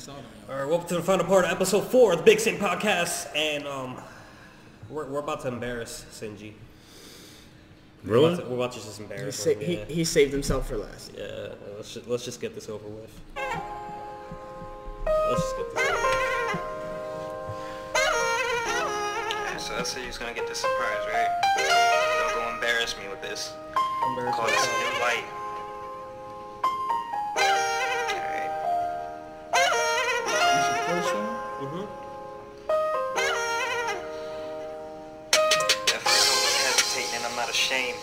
That's all. I All right, welcome to the final part of episode four of the Big Sin Podcast, and um, we're, we're about to embarrass Sinji. We're Really? about to, we're about to just He, embarrass sa- him. he, Yeah, he saved himself for last. yeah let's, just, let's just get this over with. Let's just get this over with. So I said you was gonna get this surprise, right? Don't go embarrass me with this. Embarrass Call this a myself. new light. Mhm. At first I was hesitating and I'm not ashamed.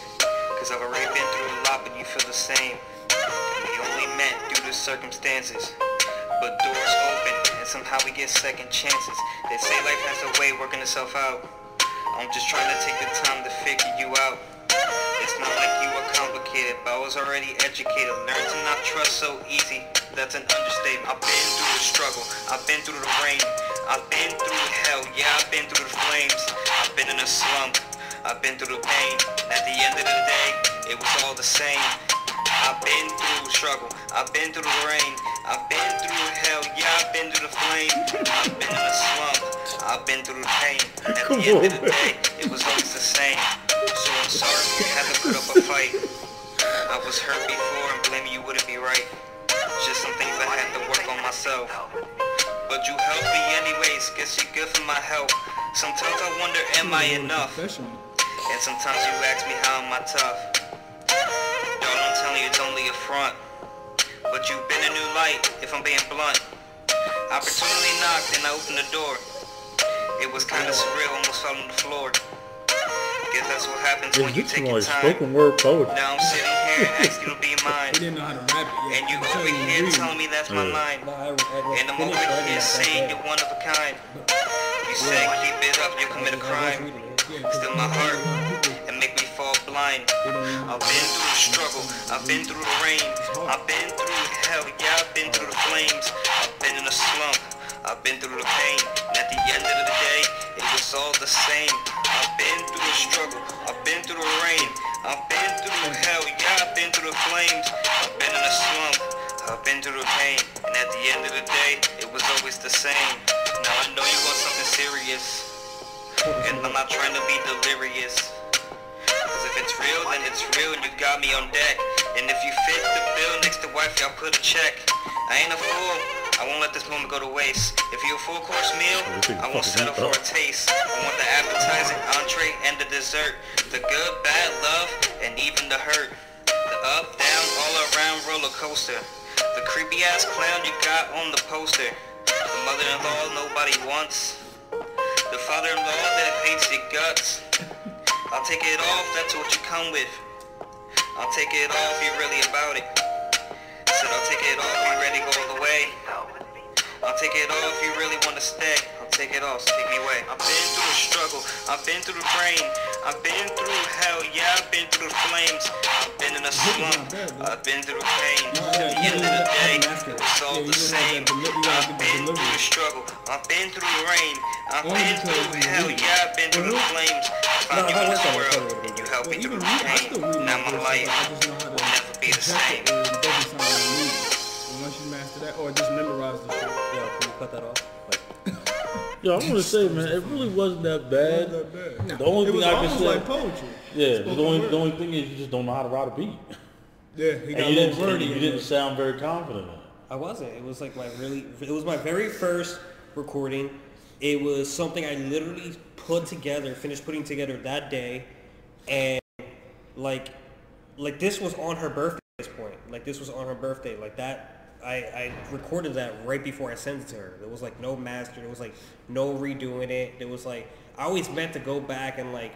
Cause I've already been through a lot, but you feel the same. We only met due to circumstances. But doors open and somehow we get second chances. They say life has a way working itself out. I'm just trying to take the time to figure you out. It's not like you were complicated, but I was already educated. Learned to not trust so easy. That's an understatement. I've been through the struggle. I've been through the rain. I've been through hell. Yeah, I've been through the flames. I've been in a slump. I've been through the pain. At the end of the day, it was all the same. I've been through the struggle. I've been through the rain. I've been through hell. Yeah, I've been through the flame. I've been in a slump. I've been through the pain. At the end of the day, it was always the same. So I'm sorry you had to put up a fight. I was hurt before and blaming you wouldn't be right. Just some things I had to work on myself. But you helped me anyways. Guess you're good for my help. Sometimes I wonder, am I enough? And sometimes you ask me how am I tough. Darling, I'm telling you it's only a front. But you've been a new light, if I'm being blunt. Opportunity knocked and I opened the door. It was kinda surreal, almost fell on the floor. Guess that's what happens when you take your time. spoken word poetry? Now I'm sitting here asking you to be mine. He didn't know how to rap it yet. And you I'm telling over here read. telling me that's my Yeah. line. Nah, I, I, I And I'm over finished here that that saying you're one of a kind. You say keep it up, you commit a crime. Yeah, Still my heart and make me fall blind. I've been through the struggle, I've been through the rain, I've been through hell, yeah, I've been through the flames, I've been in a slump, I've been through the pain, and at the end of the day, it was all the same. I've been through the struggle, I've been through the rain, I've been through the hell, yeah, I've been through the flames, I've been in a slump, I've been through the pain, and at the end of the day, it was always the same. Now I know you want something serious. And I'm not trying to be delirious. Cause if it's real, then it's real and you got me on deck. And if you fit the bill next to wife, I'll put a check. I ain't a fool. I won't let this moment go to waste. If you're a full course meal, I won't settle for a taste. I want the appetizer, entree, and the dessert. The good, bad, love, and even the hurt. The up, down, all around roller coaster. The creepy ass clown you got on the poster. The mother-in-law nobody wants. The father-in-law that hates your guts. I'll take it off, that's what you come with. I'll take it off, you're really about it. Said I'll take it off, you ready to go all the way. I'll take it off, you really wanna stay. I'll take it off, so take me away. I've been through the struggle, I've been through the rain, I've been through hell, yeah, I've been through the flames. I've been in a slump, I've been through the pain. At the end of the day, it's all the same. I've been through the struggle, I've been through the rain, I've been through hell, yeah, I've been through the flames. I found you in this world, and you helped me through the pain. Now my life be the same. It doesn't sound like reading. And once you master that, or just memorize the shit. Yo, can you cut that off? Like, Yo, I want to say, man, it really wasn't that bad. Not bad. The only it thing I can almost say, like poetry. yeah, the only word. the only thing is you just don't know how to ride a beat, Yeah, he got and a you didn't wordy. you didn't sound very confident. I wasn't. It was like my really. It was my very first recording. It was something I literally put together, finished putting together that day, and like, like this was on her birthday. At this point, like this was on her birthday. Like that. I, I recorded that right before I sent it to her. There was like no master. There was like no redoing it. There was like I always meant to go back and like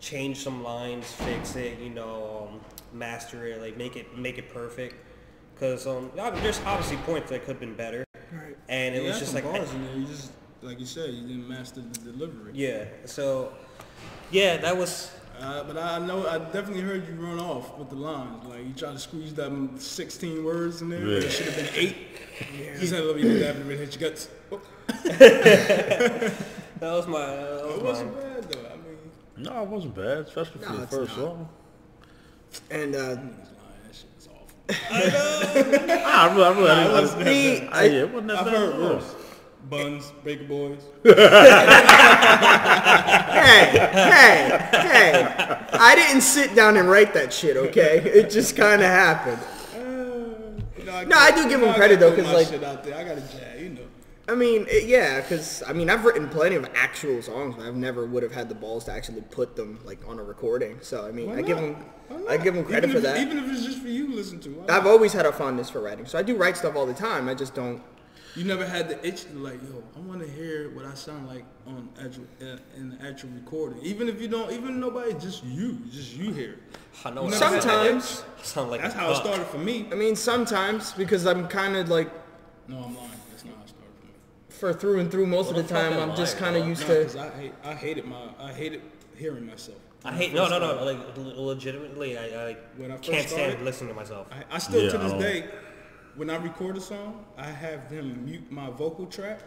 change some lines, fix it, you know, um, master it, like make it make it perfect. Cause um, there's obviously points that could have been better, Right. and it You was just like bars in there. You just, like you said, you didn't master the delivery. yeah. So yeah, that was Uh, but I know I definitely heard you run off with the lines. Like you tried to squeeze them 16 words in there. Yeah. It should have been eight. You said, "Let me do that, but hit your guts." Oh, that was my that was it wasn't mine. bad though. I mean, No, it wasn't bad, especially for No, the first not. song. and uh, that shit was awful. I really, I really, I didn't- I listen didn't- to I- I- yeah, it wasn't that I've bad heard at all. worse. Buns, Baker Boys. Hey, hey, hey. I didn't sit down and write that shit, okay? It just kind of happened. No, I do give him credit, though, 'cause, like- shit out there. I got a jab, you know. I mean, it, yeah, because I mean, I've written plenty of actual songs, but I've never would have had the balls to actually put them like on a recording. So I mean, I give him, I give him credit for that. Even if it's just for you to listen to. I've always had a fondness for writing, so I do write stuff all the time. I just don't. You never had the itch to like, yo, I want to hear what I sound like on actual uh, in the actual recording. Even if you don't, even nobody, just you, just you hear. it. I know. You what never I had that Sometimes. I sound like That's a how it started for me. I mean, sometimes because I'm kind of like No, I'm lying. That's not how it started for me. for through and through most of the time. I'm just kind of used No, to. because I hate, I hated my, I hated hearing myself. I hate no no no like legitimately I, I When I first can't stand started- listening to myself. I, I still Yeah, to this don't- day, when I record a song, I have them mute my vocal track,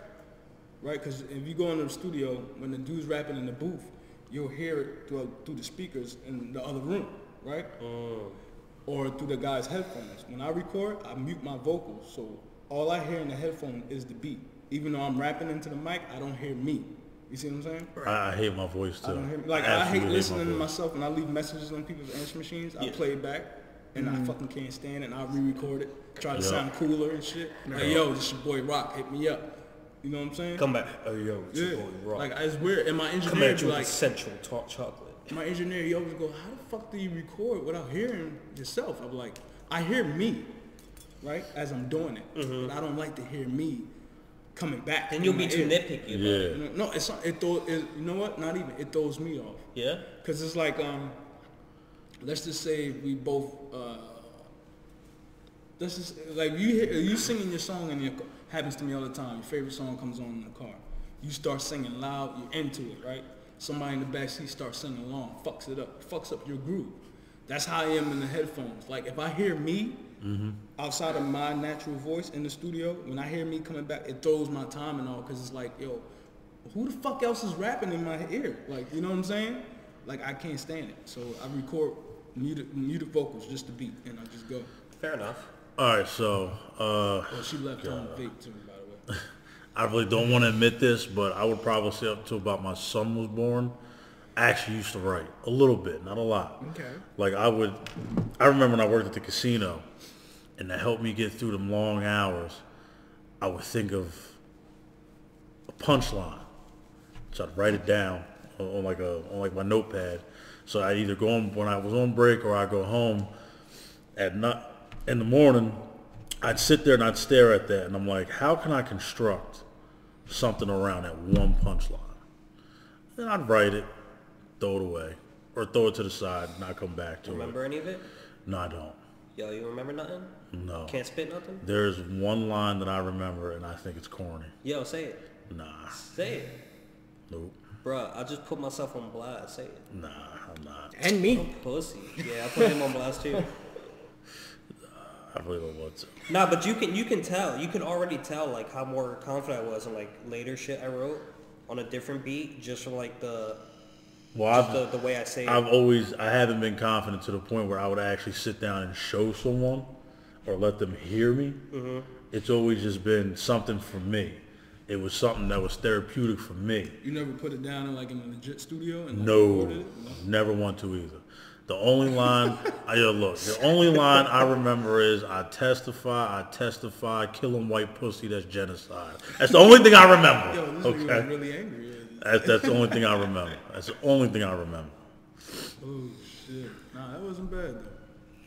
right? Because if you go into the studio, when the dude's rapping in the booth, you'll hear it through, through the speakers in the other room, right? Mm. Or through the guy's headphones. When I record, I mute my vocals, so all I hear in the headphone is the beat. Even though I'm rapping into the mic, I don't hear me. You see what I'm saying? I, I hate my voice too. I don't hear like I hate absolutely my listening to myself when I leave messages on people's answer machines. I Yeah. play it back and I fucking can't stand it and I re-record it, try to Yeah. sound cooler and shit. Like yo, this your boy Rock, hit me up. You know what I'm saying? Come back. Oh yo, it's yeah. your boy Rock. Like it's weird. And my Come engineer at be you with like, essential talk chocolate. my engineer, he always go, how the fuck do you record without hearing yourself? I'm like, I hear me, right, as I'm doing it, but I don't like to hear me coming back. Then you'll be too ear. nitpicky about it. No, it's not, it throw, it, you know what? Not even. It throws me off. Yeah. Cause it's like, um, let's just say we both, uh, let's just like you you singing your song in your car. Happens to me all the time. Your favorite song comes on in the car. You start singing loud. You're into it, right? Somebody in the back seat starts singing along. Fucks it up. Fucks up your groove. That's how I am in the headphones. Like if I hear me outside of my natural voice in the studio, when I hear me coming back, it throws my time and all. Cause it's like, yo, who the fuck else is rapping in my ear? Like, you know what I'm saying? Like, I can't stand it. So I record muted, muted vocals, just the beat, and I just go. Fair enough. All right, so uh, Well, she left on the vape too, by the way. I really don't want to admit this, but I would probably say up to about my son was born, I actually used to write a little bit, not a lot. Okay. Like I would, I remember when I worked at the casino, and to help me get through them long hours, I would think of a punchline. So I'd write it down on, on like a on like my notepad. So I'd either go on when I was on break or I'd go home at night in the morning. I'd sit there and I'd stare at that, and I'm like, how can I construct something around that one punchline? Then I'd write it, throw it away, or throw it to the side, and not come back to it. Remember any of it? it. No, I don't. Yo, you remember nothing? No. Can't spit nothing? There's one line that I remember, and I think it's corny. Yo, say it. Nah, Say it. nope, Bruh, I just put myself on blast. Say it. nah, I'm not. And me. Pussy. Yeah, I put him on blast too. I really don't want to. Nah, but you can you can tell. You can already tell like how more confident I was in like later shit I wrote on a different beat just from like the Well, the, I've, the way I say it. I've always, I haven't been confident to the point where I would actually sit down and show someone or let them hear me. Mm-hmm. It's always just been something for me. It was something that was therapeutic for me. You never put it down in like in a legit studio and like, No? No. never want to either. The only line, I yo, look, the only line I remember is I testify, I testify, killing white pussy, that's genocide. That's the only thing I remember. Yo, this okay, really angry. that's, that's the only thing I remember. That's the only thing I remember. Oh shit. Nah, that wasn't bad though.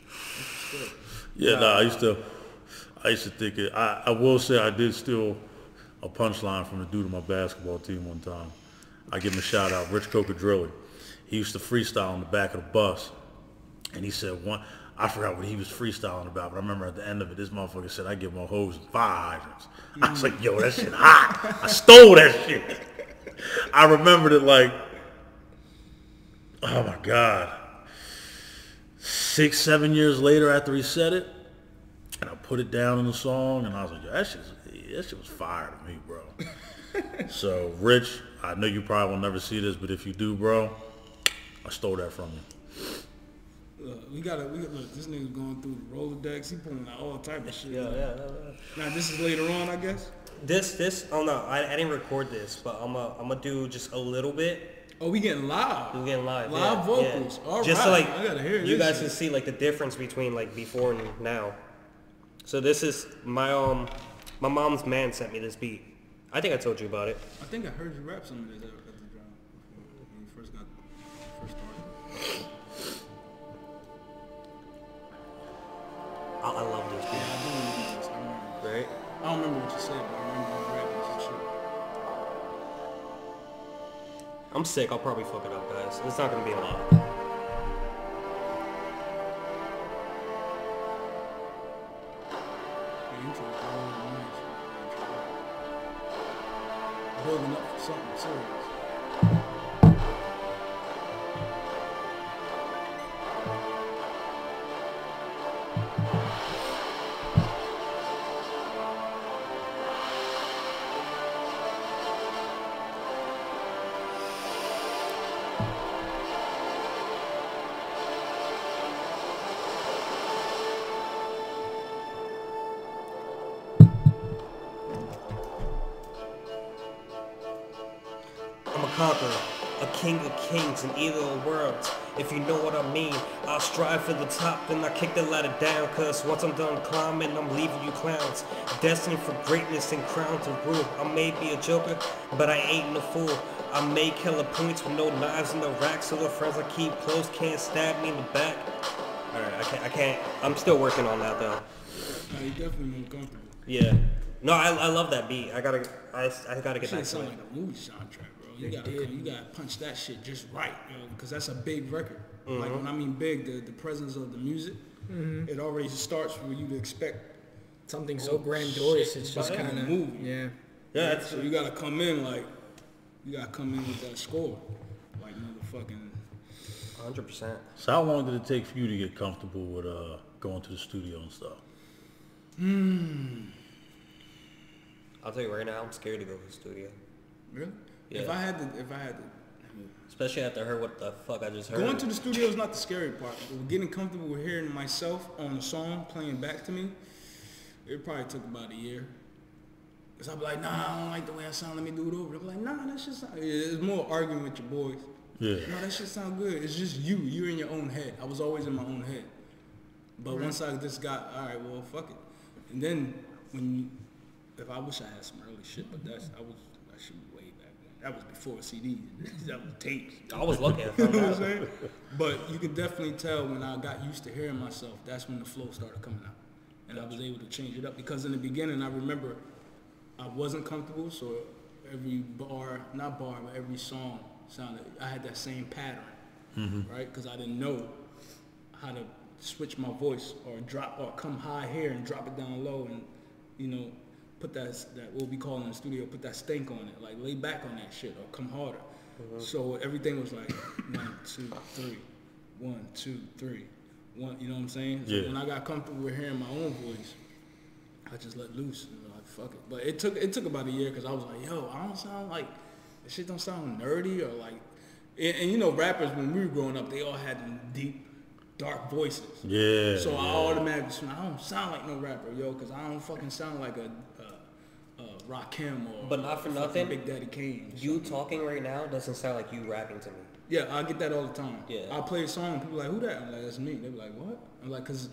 That's what's up. Yeah, nah, I used to, I used to think it. I, I will say I did steal a punchline from the dude on my basketball team one time. I give him a shout out, Rich Cocadrilli. He used to freestyle on the back of the bus, and he said one. I forgot what he was freestyling about, but I remember at the end of it, this motherfucker said, "I give my hoes fire hydrants." I was like, "Yo, that shit hot! I stole that shit." I remembered it like, oh my god, six, seven years later after he said it, put it down in the song, and I was like, Yo, that shit, that shit was fire to me, bro. so, Rich, I know you probably will never see this, but if you do, bro, I stole that from you. look, we gotta, we gotta, look, this nigga's going through the Rolodex. He pulling out all type of shit. Yeah, yeah, yeah, yeah. Now, this is later on, I guess. This, this, oh no, I, I didn't record this, but I'm gonna, I'm gonna do just a little bit. Oh, we getting live. We're getting live. Live yeah, vocals. Yeah. All just right. so like I gotta hear you this guys shit. can see like the difference between like before and now. So this is my um, my mom's man sent me this beat. I think I told you about it. I think I heard you rap some of this at, the before when you first got first started. I, I love this Yeah, beat. I do this. I remember. Right? I don't remember what you said, but I remember you rapping some shit. I'm sick. I'll probably fuck it up, guys. It's not gonna be a lot. Was really nice. Building up for something serious. Of kings in either of worlds. If you know what I mean, I'll strive for the top, then I kick the ladder down. Cause once I'm done climbing, I'm leaving you clowns. Destined for greatness and crown to rule. I may be a joker, but I ain't no fool. I make hella points with no knives in the rack, so the friends I keep close can't stab me in the back. Alright, I can't, I can't, I'm still working on that though. You definitely. Yeah. No, I, I love that beat. I gotta, I, I gotta get to sound like a movie soundtrack. You gotta, you gotta punch that shit just right, yo, because that's a big record. Like when I mean big, the, the presence of the music, it already starts for you to expect. Something so grandiose, shit, it's just kind of movie. yeah. Yeah, it's, So you gotta come in like, you gotta come in with that score, like motherfucking. 100%. So how long did it take for you to get comfortable with uh, going to the studio and stuff? Hmm. I'll tell you right now, I'm scared to go to the studio. Really? If I had to, if I had to, Especially after I heard what the fuck I just heard. Going to the studio is not the scary part. Getting comfortable with hearing myself on a song playing back to me, it probably took about a year. Cause I'd be like, nah, I don't like the way I sound. Let me do it over. They'll be like, nah, that shit sound. It's more arguing with your boys. Yeah. No, that shit sound good. It's just you. You're in your own head. I was always in my own head. But once I just got, all right, well, fuck it. And then when you, if I wish I had some early shit, but that's I was that shit was way back then. That was before CDs. that was tapes. I was lucky You know what I'm saying? But you could definitely tell when I got used to hearing myself, that's when the flow started coming out. And I was able to change it up. Because in the beginning, I remember I wasn't comfortable, so every bar, not bar, but every song sounded, I had that same pattern, mm-hmm. right? Because I didn't know how to switch my voice or drop, or come high here and drop it down low and, you know, put that, that what we call in the studio, put that stank on it, like lay back on that shit or come harder. Mm-hmm. So everything was like one, two, three, one, two, three, one. You know what I'm saying? So Yeah. when I got comfortable with hearing my own voice, I just let loose and like fuck it. But it took it took about a year because I was like, yo, I don't sound like this shit don't sound nerdy or like. And, and you know, rappers when we were growing up, they all had them deep, dark voices. Yeah. So I automatically, I don't sound like no rapper, yo, because I don't fucking sound like a Rakim or But not for nothing, Big Daddy Kane. You talking right now doesn't sound like you rapping to me. Yeah, I get that all the time. Yeah. I play a song, and people are like, who that? I'm like, that's me. They're like, what? I'm like, cause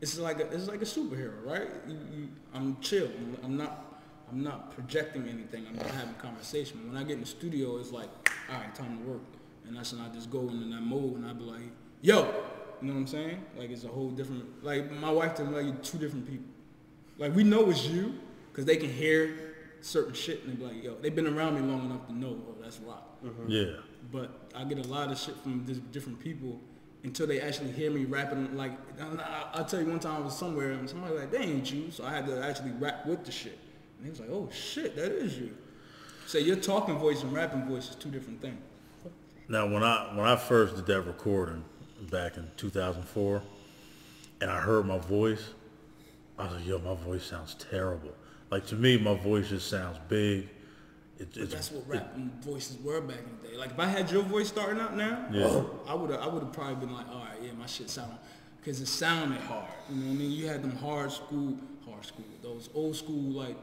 it's like a, it's like a superhero, right? You, you, I'm chill. I'm, I'm not, I'm not projecting anything. I'm just having a conversation. When I get in the studio, it's like, all right, time to work. And that's when I just go into that mode, and I be like, yo, you know what I'm saying? Like it's a whole different. Like my wife me, like, you're two different people. Like we know it's you, cause they can hear certain shit, and they be like, yo, they've been around me long enough to know, oh, that's rock mm-hmm. Yeah. but I get a lot of shit from dis- different people until they actually hear me rapping. Like, I- I'll tell you one time I was somewhere and somebody was like, they ain't you. So I had to actually rap with the shit. And he was like, oh shit, that is you. So your talking voice and rapping voice is two different things. Now, when I when I first did that recording back in 2004, and I heard my voice, I was like, "Yo, my voice sounds terrible." Like to me, my voice just sounds big. It, it's, that's what rap and voices were back in the day. Like if I had your voice starting out now, Yeah. I would have I would have probably been like, all right, yeah, my shit sound, because it sounded hard. You know what I mean? You had them hard school, hard school, those old school like,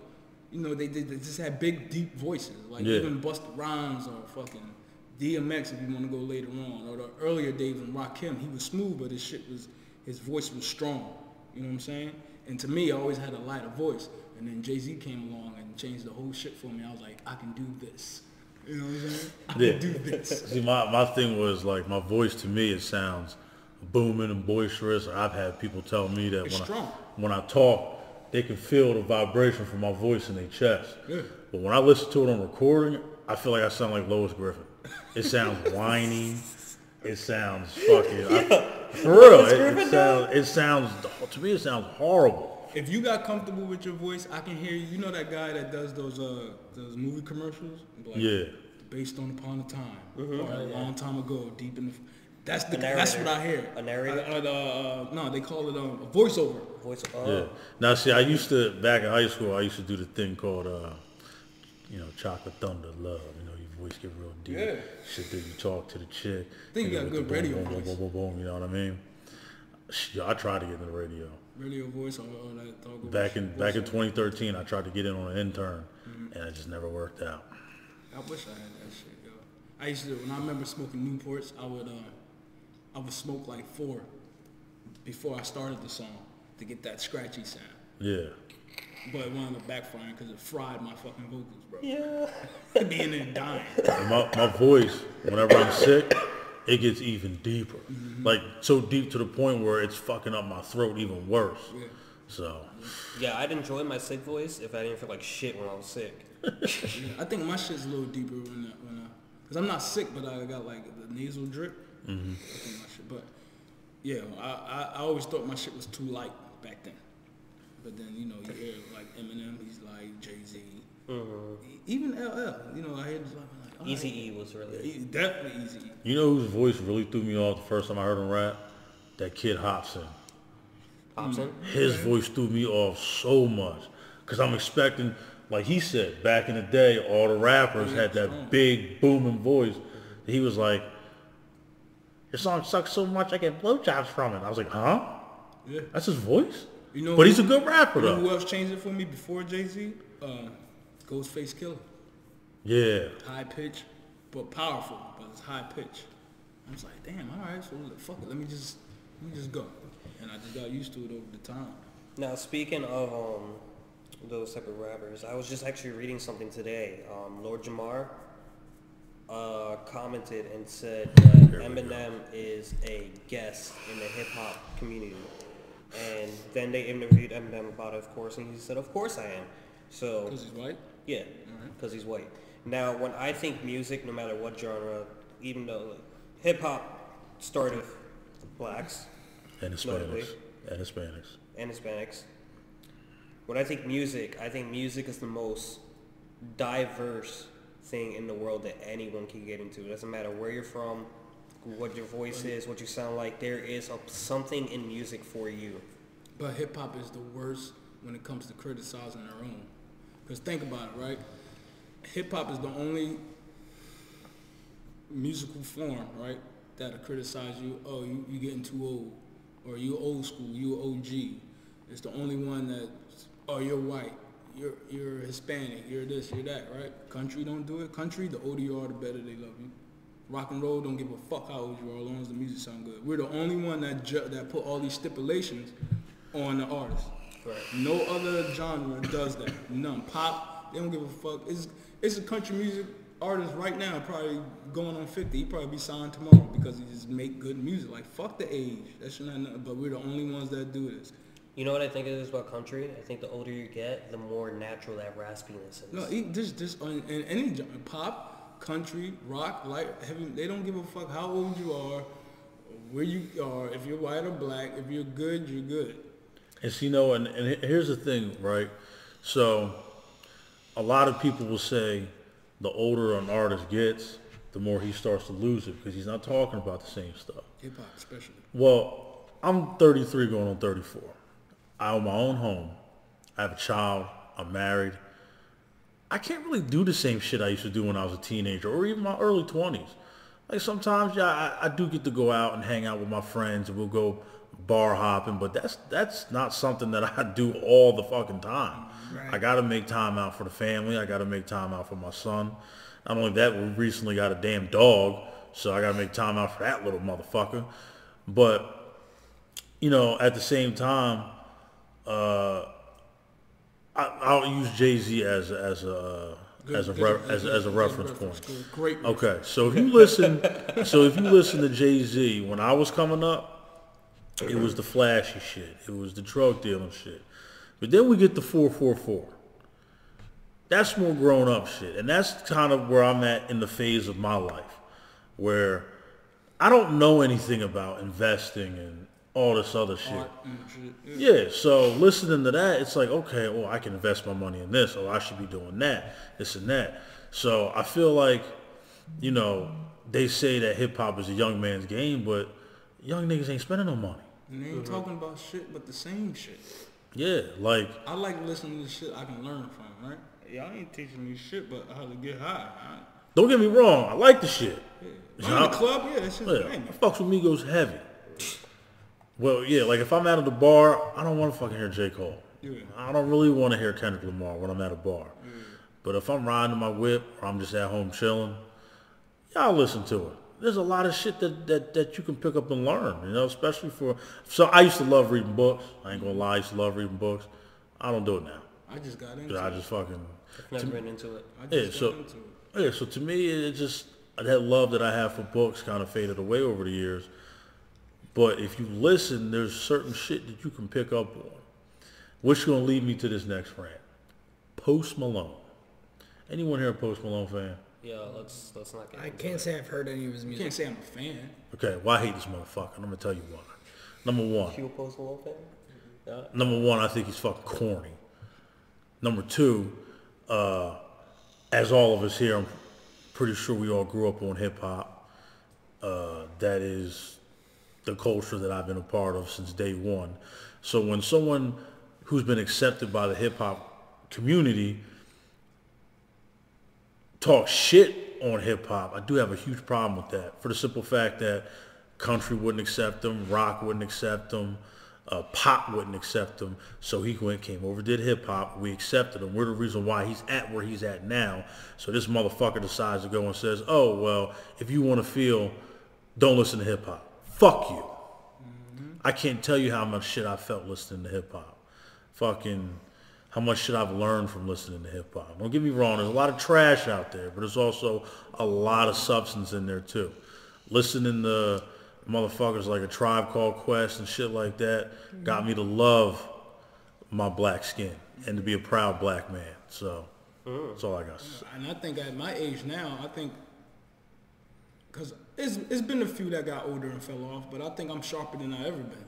you know, they did they just had big deep voices. Like Yeah. even Busta Rhymes or fucking DMX if you want to go later on, or the earlier days when Rakim, he was smooth, but his shit was his voice was strong. You know what I'm saying? And to me, I always had a lighter voice. And then Jay Z came along and changed the whole shit for me. I was like, I can do this. You know what I'm saying? I Yeah. can do this. See, my, my thing was like my voice to me it sounds booming and boisterous. I've had people tell me that It's when strong. I when I talk, they can feel the vibration from my voice in their chest. Yeah. But when I listen to it on recording, I feel like I sound like Lois Griffin. It sounds whiny. It sounds fucking. I, for real, it, it sounds. It sounds to me. It sounds horrible. If you got comfortable with your voice, I can hear you. You know that guy that does those uh those movie commercials? Like, Yeah. Based on upon a time or a long time ago, deep in the. That's the. That's what I hear. A narrator? Uh, uh, uh, no, they call it um, a voiceover. Voice. Yeah. Oh. Now, see, I used to back in high school. I used to do the thing called, uh, you know, chocolate thunder love. Voice get real deep. Yeah. Shit, then you talk to the chick. I Think you got good radio boom, boom, voice. boom, boom, boom, You know what I mean? I tried to get in the radio. Radio voice or that dog. Back in back in 2013, I tried to get in on an intern, Mm-hmm. and it just never worked out. I wish I had that shit, yo. I used to when I remember smoking Newports, I would uh, I would smoke like four before I started the song to get that scratchy sound. Yeah. But it wound up backfiring because it fried my fucking vocals, bro. Yeah. Being in dying. And my, my voice, whenever I'm sick, it gets even deeper. Mm-hmm. Like so deep to the point where it's fucking up my throat even worse. Yeah. So Yeah, I'd enjoy my sick voice if I didn't feel like shit when I was sick. Yeah, I think my shit's a little deeper when I, when I, cause I'm not sick, but I got like the nasal drip. Mm-hmm. I think my shit, but yeah, I, I, I always thought my shit was too light back then. But then you know you hear like Eminem, he's like Jay Z, mm-hmm. even LL. You know I hear this like, I'm like all Easy right. E was really. Yeah, definitely easy. you know whose voice really threw me off the first time I heard him rap? That kid Hopsin. Hopsin. Mm, his voice threw me off so much because I'm expecting, like he said, back in the day, all the rappers had that big booming voice. He was like, "Your song sucks so much, I get blowjobs from it." I was like, "Huh? Yeah. That's his voice." You know but he's a good rapper You know though. who else changed it for me before Jay Z? Uh, Ghostface Killah. Yeah. High pitch, but powerful. But it's high pitch. I was like, damn. All right, so fuck it. Let me just let me just go. And I just got used to it over the time. Now speaking of um, those type of rappers, I was just actually reading something today. Um, Lord Jamar uh, commented and said that Eminem is a guest in the hip hop community. And then they interviewed Eminem about it, of course, and he said, "Of course I am." So Cause he's white. yeah, because he's white. Now, when I think music, no matter what genre, even though like, hip hop started with blacks And Hispanics Notably. Hispanics. And Hispanics. and Hispanics, when I think music, I think music is the most diverse thing in the world that anyone can get into. It doesn't matter where you're from, what your voice is, what you sound like. There is a, something in music for you. But hip hop is the worst when it comes to criticizing their own. Because think about it, right? Hip hop is the only musical form, right, that'll criticize you. Oh, you you getting too old, or you old school, you OG. It's the only one that, oh, you're white, you're you're Hispanic, you're this, you're that, right? Country don't do it. Country, the older you are, the better they love you. Rock and roll don't give a fuck how old you are, as long as the music sound good. We're the only one that ju- that put all these stipulations on the artist. Right. No other genre does that. None. Pop, they don't give a fuck. It's it's a country music artist right now, probably going on 50. He probably be signed tomorrow because he just make good music. Like fuck the age. That should not. nothing. But we're the only ones that do this. You know what I think it is about country? I think the older you get, the more natural that raspiness is. No, this this uh, on in any genre, pop, country, rock, light, heavy. They don't give a fuck how old you are, where you are, if you're white or black. If you're good, you're good. And you know, and, and here's the thing, right? So a lot of people will say the older an artist gets, the more he starts to lose it because he's not talking about the same stuff. Hip hop, especially. Well, I'm 33 going on 34. I own my own home. I have a child. I'm married. I can't really do the same shit I used to do when I was a teenager or even my early 20s. Like sometimes, yeah, I, I do get to go out and hang out with my friends and we'll go bar hopping, but that's that's not something that I do all the fucking time. I got to make time out for the family. I got to make time out for my son. Not only that, we recently got a damn dog, so I got to make time out for that little motherfucker. But you know, at the same time, uh, I, I'll use Jay Z as as a as a re- as, as a reference point. Good, Great. Okay, so if you listen, so if you listen to Jay Z, when I was coming up, it was the flashy shit. It was the drug dealing shit. But then we get the 444. That's more grown up shit. And that's kind of where I'm at in the phase of my life where I don't know anything about investing and all this other shit. Shit. Yeah. Yeah, so listening to that, it's like, okay, well, I can invest my money in this, or I should be doing that, this and that. So I feel like, you know, they say that hip hop is a young man's game, but young niggas ain't spending no money. And they ain't mm-hmm. talking about shit but the same shit. Yeah, like, I like listening to shit I can learn from, right? Y'all ain't teaching me shit but how to get high. Right? don't get me wrong, I like the shit. I'm in the club, yeah, that shit's Yeah, banging. I fucks with Migos heavy. Well, yeah, like if I'm out at the bar, I don't want to fucking hear J. Cole. Yeah. I don't really want to hear Kendrick Lamar when I'm at a bar. But if I'm riding my whip or I'm just at home chilling, y'all listen to it. There's a lot of shit that, that, that you can pick up and learn, you know, especially for... So I used to love reading books. I ain't gonna lie, I used to love reading books. I don't do it now. I just got into 'Cause I it. just fucking... Never been into it. I Yeah, just so... into it. Yeah, so to me, it just... That love that I have for books kind of faded away over the years. But if you listen, there's certain shit that you can pick up on. Which is going to lead me to this next rant. Post Malone. Anyone here a Post Malone fan? Yeah, let's let's not get. I into can't it. say I've heard any of his You music. can't say I'm a fan. Okay, well, I hate this motherfucker. I'm going to tell you why. Number one. You a Post Malone fan? Yeah. Number one, I think he's fucking corny. Number two, uh, as all of us here, I'm pretty sure we all grew up on hip hop. Uh, that is the culture that I've been a part of since day one. So when someone who's been accepted by the hip hop community talks shit on hip hop, I do have a huge problem with that. For the simple fact that country wouldn't accept them, rock wouldn't accept them, uh, pop wouldn't accept him. So he went, came over, did hip hop. We accepted him. We're the reason why he's at where he's at now. So this motherfucker decides to go and says, oh, well, if you want to feel, don't listen to hip hop. Fuck you. I can't tell you how much shit I felt listening to hip hop. Fucking how much shit I've learned from listening to hip hop. Don't get me wrong, there's a lot of trash out there, but there's also a lot of substance in there too. Listening to motherfuckers like a tribe called Quest and shit like that got me to love my black skin and to be a proud black man. So that's all I got. And I think at my age now, I think, because it's, it's been a few that got older and fell off, but I think I'm sharper than I ever been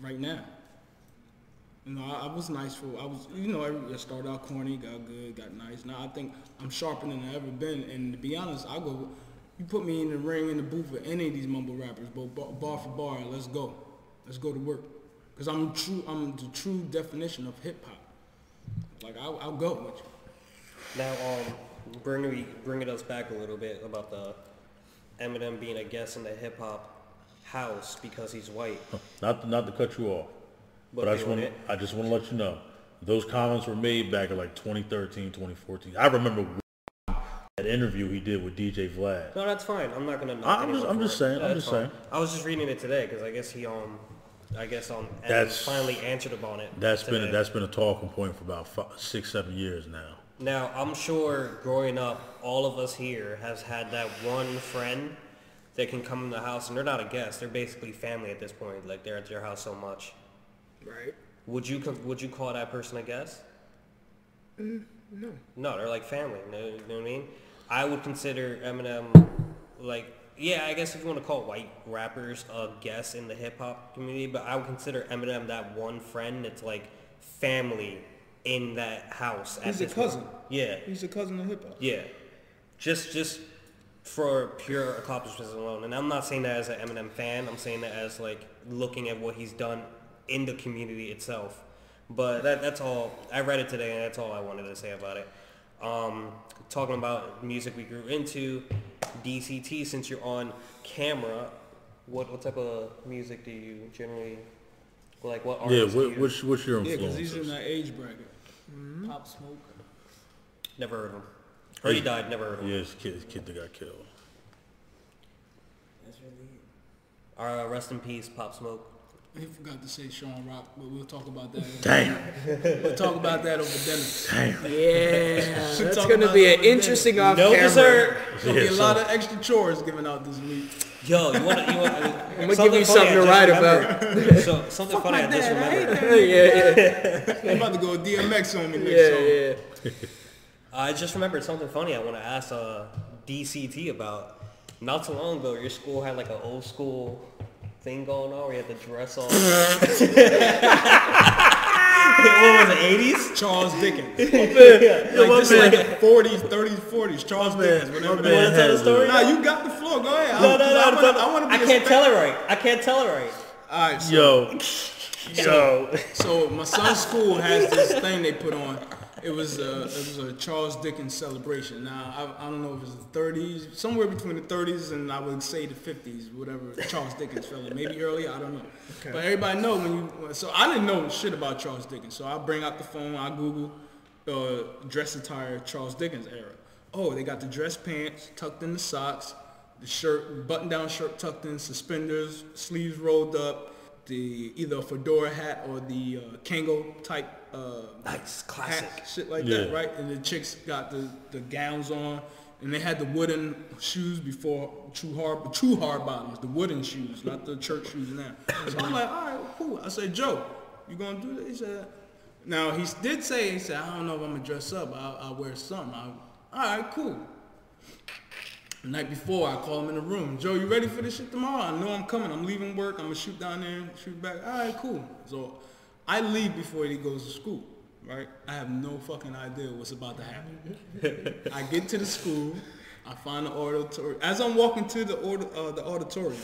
right now. You know, I, I was nice for, I was, you know, I started out corny, got good, got nice. Now I think I'm sharper than I ever been. And to be honest, I go, you put me in the ring, in the booth with any of these mumble rappers, bar, bar for bar, let's go. Let's go to work. Because I'm true, I'm the true definition of hip hop. Like, I'll, I'll go with you. Now, um, bringing bringing us back a little bit about the Eminem being a guest in the hip hop house because he's white. Not to, not to cut you off, but, I just want it. I just want to let you know those comments were made back in like 2013, 2014. I remember that interview he did with DJ Vlad. No, that's fine. I'm not gonna. I'm just- I'm just it. saying, I'm just fine. saying. I was just reading it today because I guess he um, I guess um, That's- finally answered upon it. That's been a, that's been a talking point for about five, six, seven years now. Now, I'm sure growing up, all of us here has had that one friend that can come in the house and they're not a guest. They're basically family at this point. Like they're at your house so much. Right. Would you would you call that person a guest? Mm, No. No, they're like family. You know, you know what I mean? I would consider Eminem like yeah, I guess if you want to call white rappers a guest in the hip hop community, but I would consider Eminem that one friend that's like family in that house. at He's a this point. cousin. Yeah, He's a cousin of hip hop. yeah. Just just for pure accomplishments alone. And I'm not saying that as an Eminem fan. I'm saying that as like looking at what he's done in the community itself. But that, that's all. I read it today, and that's all I wanted to say about it. Um, talking about music we grew into, DCT. Since you're on camera, what what type of music do you generally like? What Yeah, artists? do what, you- which what's your Yeah, because he's in influences? that age bracket. Pop Smoke. Never heard of him. Heard he died. Never heard of him. Yeah, his kid, his kid that got killed. That's really it. Uh, rest in peace, Pop Smoke. He forgot to say Sean Rock, but we'll talk about that. Damn, We'll talk about that over dinner. damn. Yeah, that's gonna be an interesting off No dessert. There's gonna be a so- lot of extra chores given out this week. Yo, you want to? You want? I'm gonna give you something to write about. So something funny I just dad, I remembered. yeah, yeah, I'm about to go DMX on me next yeah, song. yeah. I just remembered something funny I want to ask uh, DCT about. Not too long ago, your school had like an old school thing going on where you had to dress on. what was it, 80s? Charles Dickens. Yo, Like my this is like the 40s, 30s, 40s. Charles Dickens. Whatever my that man is. wanna tell the story? it. Nah, you got the floor. Go ahead. No, no, no. I, no, wanna, I, wanna be I a can't spec- tell it right. I can't tell it right. All right, so, Yo, yo. so my son's school has this thing they put on. It was a, it was a Charles Dickens celebration. Now I, I don't know if it's the 30s, somewhere between the 30s and I would say the 50s, whatever Charles Dickens fell in. Maybe earlier, I don't know. But everybody know when you. So I didn't know shit about Charles Dickens. So I bring out the phone, I Google uh, dress attire Charles Dickens era. Oh, they got the dress pants tucked in the socks, the shirt, button-down shirt tucked in, suspenders, sleeves rolled up, the either a fedora hat or the uh, Kangol type uh, Nice, classic. hat, shit like Yeah. that, right? And the chicks got the, the gowns on, and they had the wooden shoes before true hard true hard bottoms, the wooden shoes, not the church shoes now. So I'm like, all right, cool. I said, Joe, you gonna do that? He said. Now he did say he said, I don't know if I'm gonna dress up. I'll, I'll wear something. I'll, all right, cool. The night before, I call him in the room. Joe, you ready for this shit tomorrow? I know I'm coming. I'm leaving work. I'm gonna shoot down there, and shoot back. All right, cool. So I leave before he goes to school. Right? I have no fucking idea what's about to happen. I get to the school. I find the auditorium. As I'm walking to the uh, the auditorium,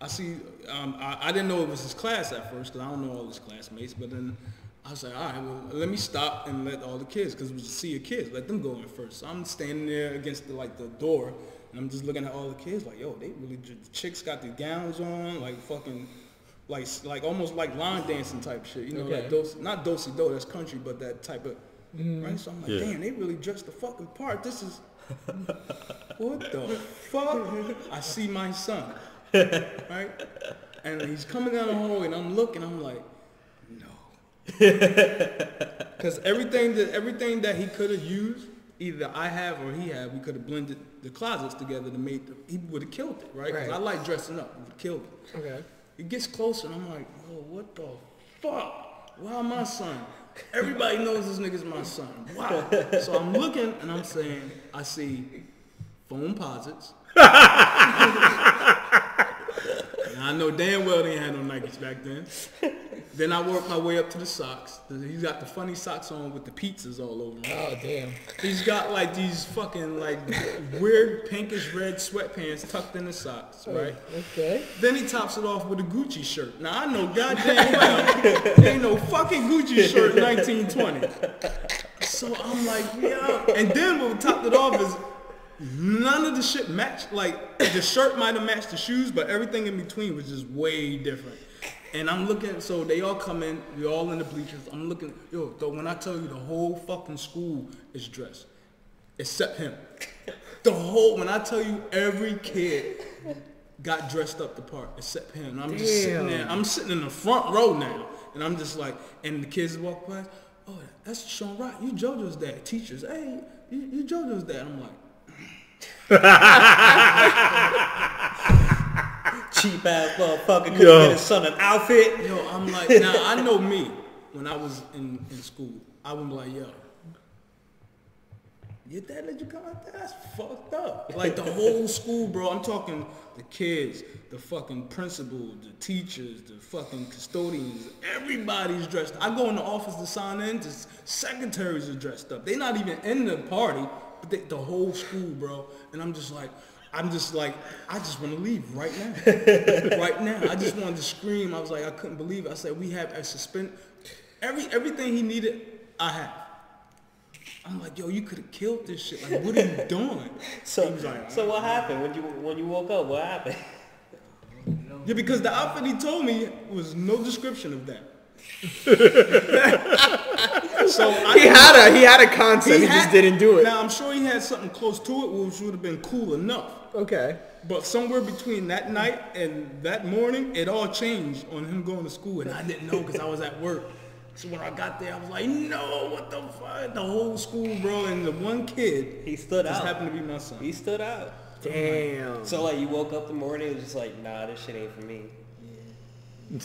I see. Um, I, I didn't know it was his class at first because I don't know all his classmates. But then I was like, all right, well, let me stop and let all the kids because it was a sea of kids. Let them go in first. So I'm standing there against the like the door, and I'm just looking at all the kids like, yo, they really. The chicks got the gowns on, like fucking. Like, like almost like line dancing type shit, you know, like Okay. dos, not dosey do, that's country, but that type of, mm-hmm. right? So I'm like, Yeah. damn, they really dressed the fucking part. This is, what the fuck? I see my son, right? And he's coming down the hallway, and I'm looking. I'm like, no, because everything that everything that he could have used, either I have or he had, we could have blended the closets together to make. The, he would have killed it, right? 'Cause Right. I like dressing up. He would have killed it. Okay. He gets closer, and I'm like, oh, what the fuck? Why my son? Everybody knows this nigga's my son. Wow. So I'm looking, and I'm saying, I see Foamposites. and I know damn well they had no Nikes back then. Then I work my way up to the socks. He's got the funny socks on with the pizzas all over him. Oh ah, damn. He's got like these fucking like weird pinkish red sweatpants tucked in the socks, oh, right? Okay. Then he tops it off with a Gucci shirt. Now I know goddamn well there ain't no fucking Gucci shirt in 1920. So I'm like, yeah. And then what topped it off is none of the shit matched. Like the shirt might have matched the shoes, but everything in between was just way different. And I'm looking, so they all come in, we all in the bleachers. I'm looking, yo, though when I tell you the whole fucking school is dressed, except him. The whole, when I tell you every kid got dressed up the part except him. And I'm just sitting there. I'm sitting in the front row now, and I'm just like, and the kids walk by. Oh, that's Sean Rock. You JoJo's dad. Teachers, hey, you, you JoJo's dad. I'm like, Cheap ass motherfucker couldn't Yo. get his son an outfit. yo, I'm like, now I know me. When I was in, in school, I would be like, yo, your dad let you come out there? That's fucked up. Like the whole school, bro. I'm talking the kids, the fucking principal, the teachers, the fucking custodians. Everybody's dressed. I go in the office to sign in, the secretaries are dressed up. They're not even in the party, but they, the whole school, bro. And I'm just like, I'm just like, I just want to leave right now. right now. I just wanted to scream. I was like, I couldn't believe it. I said, we have a suspend. Every everything he needed, I have. I'm like, yo, you could have killed this shit. Like, what are you doing? So, He was like, so what uh-huh. happened when you when you woke up? What happened? Yeah, because the outfit he told me was no description of that. so I He had a he had a concept. He, had- just didn't do it. Now I'm sure he had something close to it, which would have been cool enough. Okay. But somewhere between that night and that morning, it all changed on him going to school, and I didn't know because I was at work. So when I got there, I was like, "No, what the fuck?" The whole school, bro, and the one kid He stood just out. happened to be my son. He stood out. Damn. So like you woke up the morning, it was just like, nah, this shit ain't for me. he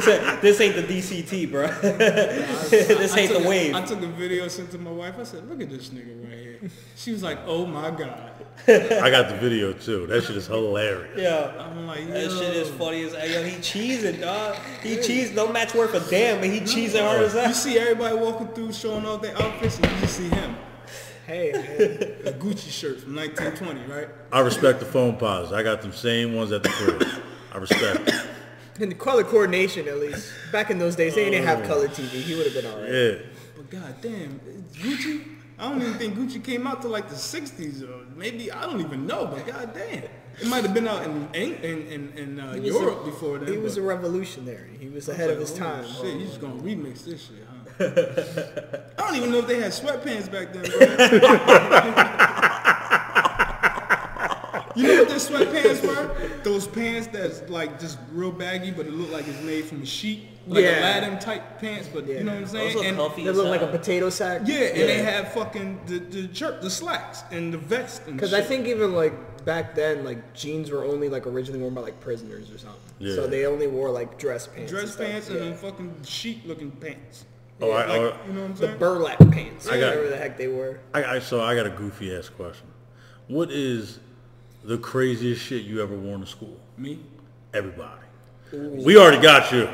said, this ain't the DCT, bro. this I ain't took the a- wave. I took a video, sent to my wife. I said, "Look at this nigga right here." She was like, "Oh my god." I got the video too. That shit is hilarious. Yeah. I'm like, That shit is funny as yo. He cheesing, dog. He cheese. No match worth a damn, but he cheesing hard as hell. You that. see everybody walking through showing off their outfits, and you just see him, Hey, man. a Gucci shirt from 1920, right? I respect the Foampos. I got them same ones at the crib. I respect it. And the color coordination, at least. Back in those days, they didn't have color TV. He would have been alright. Yeah. But god damn, Gucci. I don't even think Gucci came out till like the 60s, or maybe I don't even know. But god damn, it might have been out in in in, in uh, Europe a- before that. He was a revolutionary. He was I was ahead of his holy time. Shit, you just gonna remix this shit, huh? I don't even know if they had sweatpants back then, bro. you know what their sweatpants were? Those pants that's like just real baggy, but it looked like it's made from a sheet, like Yeah. Aladdin type pants. But you know what I'm saying? Those And- comfy They look like a potato sack. yeah, and they had fucking the the shirt, the slacks, and the vest. Because I think even like back then, like jeans were only like originally worn by like prisoners or something. Yeah. So they only wore like dress pants. dress and stuff. pants yeah. and then fucking sheet looking pants. Oh, I, Like, oh, you know oh. what I'm the saying? burlap pants. I got- whatever the heck they were. I, I so I got a goofy ass question. What is the craziest shit you ever worn to school? Me? Everybody. We already got you.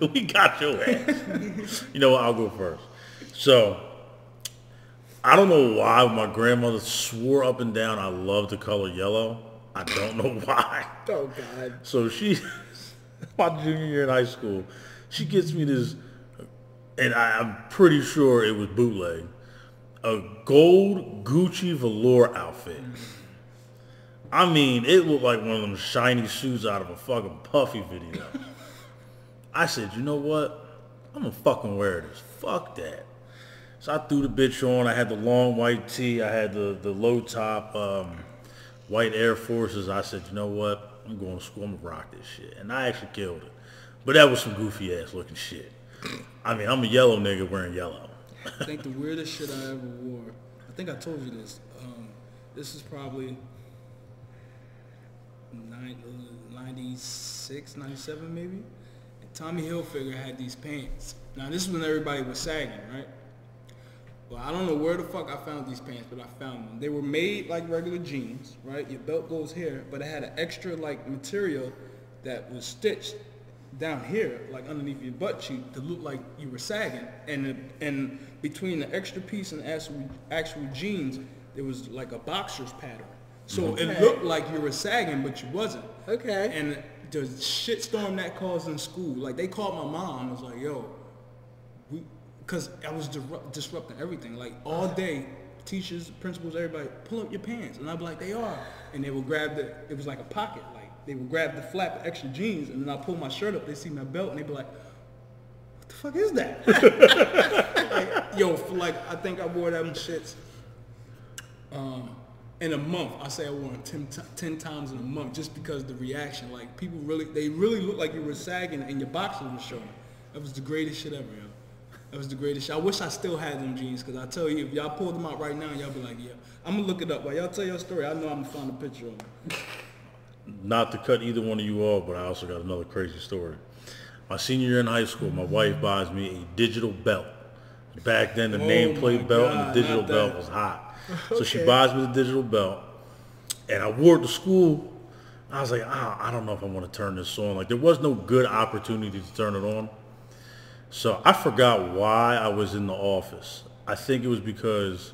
we got your ass. you know what? I'll go first. So, I don't know why my grandmother swore up and down I love the color yellow. I don't know why. Oh God. So she, my junior year in high school, she gets me this, and I, I'm pretty sure it was bootleg, a gold Gucci velour outfit. I mean, it looked like one of them shiny shoes out of a fucking Puffy video. I said, you know what? I'm gonna fucking wear this. Fuck that. So I threw the bitch on. I had the long white tee. I had the, the low top um, white Air Forces. I said, you know what? I'm going to school. I'm gonna rock this shit. And I actually killed it. But that was some goofy ass looking shit. I mean, I'm a yellow nigga wearing yellow. I think the weirdest shit I ever wore. I think I told you this. Um, this is probably Uh, 96, 97 maybe. And Tommy Hilfiger had these pants. Now this is when everybody was sagging, right? Well, I don't know where the fuck I found these pants, but I found them. They were made like regular jeans, right? Your belt goes here, but it had an extra like material that was stitched down here, like underneath your butt cheek, to look like you were sagging. And and between the extra piece and actual actual jeans, there was like a boxer's pattern. So it looked like you were sagging, but you wasn't. Okay. And the shitstorm that caused in school, like they called my mom, I was like, "Yo, we," because I was disrupt, disrupting everything. Like all day, teachers, principals, everybody, pull up your pants, and I'd be like, "They are," and they would grab the. It was like a pocket, like they would grab the flap of extra jeans, and then I pull my shirt up. They see my belt, and they'd be like, "What the fuck is that?" like, yo, like I think I wore them shits. Um, in a month, I say I wore them 10, 10 times in a month just because the reaction. Like people really, they really looked like you were sagging and your boxers were showing. That was the greatest shit ever, yo. That was the greatest shit. I wish I still had them jeans because I tell you, if y'all pull them out right now, y'all be like, yeah. I'm gonna look it up. While y'all tell your story, I know I'm gonna find a picture of them. Not to cut either one of you off, but I also got another crazy story. My senior year in high school, my wife buys me a digital belt. Back then, the Oh nameplate belt and the digital belt was hot. So she buys me the digital belt, and I wore it to school. I was like, ah, I don't know if I want to turn this on. Like, there was no good opportunity to turn it on. So I forgot why I was in the office. I think it was because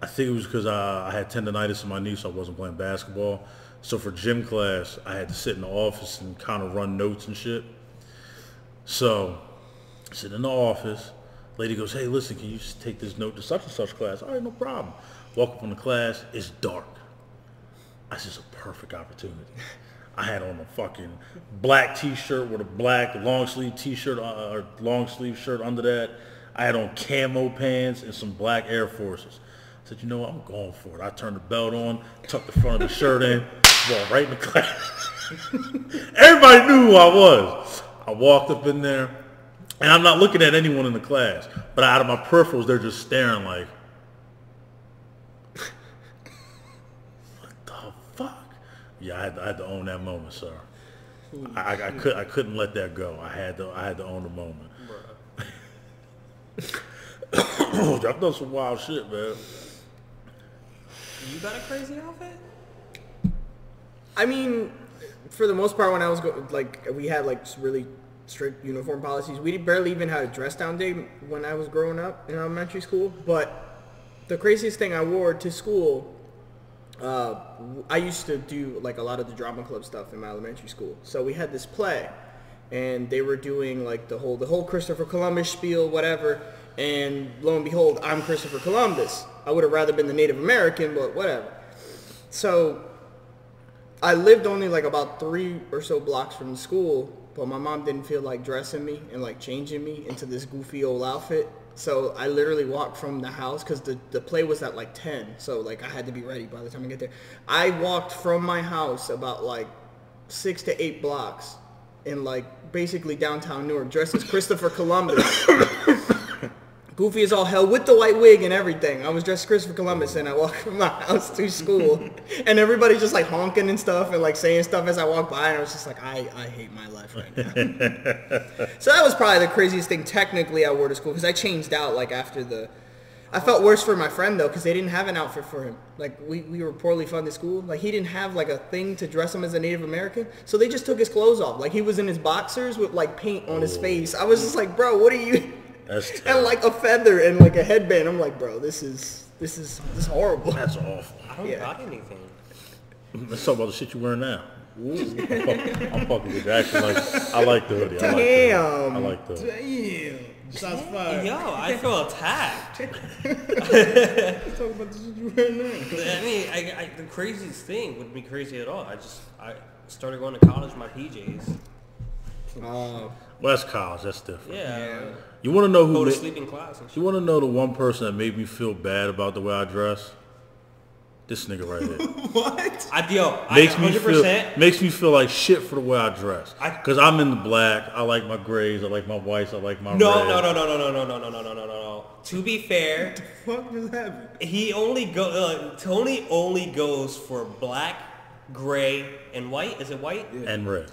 I think it was because I, I had tendonitis in my knee, so I wasn't playing basketball. So for gym class, I had to sit in the office and kind of run notes and shit. So, sit in the office. Lady goes, hey, listen, can you take this note to such and such class? All right, no problem. Walk up in the class. It's dark. That's just a perfect opportunity. I had on a fucking black t-shirt with a black long sleeve t-shirt uh, or long sleeve shirt under that. I had on camo pants and some black Air Forces. I said, you know what, I'm going for it. I turned the belt on, tucked the front of the shirt in, walked right in the class. Everybody knew who I was. I walked up in there, and I'm not looking at anyone in the class, but out of my peripherals, they're just staring like, what the fuck? Yeah, I had to, I had to own that moment, sir. I, I, I could I couldn't let that go. I had to I had to own the moment. I've done some wild shit, man. You got a crazy outfit? I mean, for the most part, when I was go- like, we had like really strict uniform policies. We barely even had a dress down day when I was growing up in elementary school. But the craziest thing I wore to school, uh, I used to do like a lot of the drama club stuff in my elementary school. So we had this play, and they were doing like the whole the whole Christopher Columbus spiel, whatever. And lo and behold, I'm Christopher Columbus. I would have rather been the Native American, but whatever. So I lived only like about three or so blocks from the school, but my mom didn't feel like dressing me and like changing me into this goofy old outfit. So I literally walked from the house because the, the play was at like 10. So like I had to be ready by the time I get there. I walked from my house about like six to eight blocks in like basically downtown Newark dressed as Christopher Columbus. Goofy as all hell with the white wig and everything. I was dressed as Christopher Columbus and I walked from my house to school. and everybody just like honking and stuff and like saying stuff as I walked by and I was just like, I, I hate my life right now. so that was probably the craziest thing technically I wore to school because I changed out like after the... I felt worse for my friend though because they didn't have an outfit for him. Like we, we were poorly funded school. Like he didn't have like a thing to dress him as a Native American. So they just took his clothes off. Like he was in his boxers with like paint on his oh. face. I was just like, bro, what are you... That's and like a feather and like a headband. I'm like, bro, this is this is this is horrible. That's awful. I don't Yeah. got anything. Let's talk about the shit you're wearing now. I'm, fuck- I'm fucking with you. Actually, like, I like the hoodie. I like the hoodie. Damn. I like the hoodie. Damn. Shots fired. Yo, I feel attacked. Talk about the shit you're wearing now. I mean, I, I, the craziest thing wouldn't be crazy at all. I just I started going to college in my PJs. Uh, Well, that's college. That's different. Yeah, You want to know who? go to ma- sleep in class and you want to know the one person that made me feel bad about the way I dress? This nigga right here. What? I, yo, makes I me 100%. feel makes me feel like shit for the way I dress. Cause I'm in the black. I like my grays. I like my whites. I like my No, red. no, no, no, no, no, no, no, no, no, no, no, no, no. To be fair, what the Fuck just happened? he only go. Uh, Tony only goes for black, gray, and white. Is it white And red.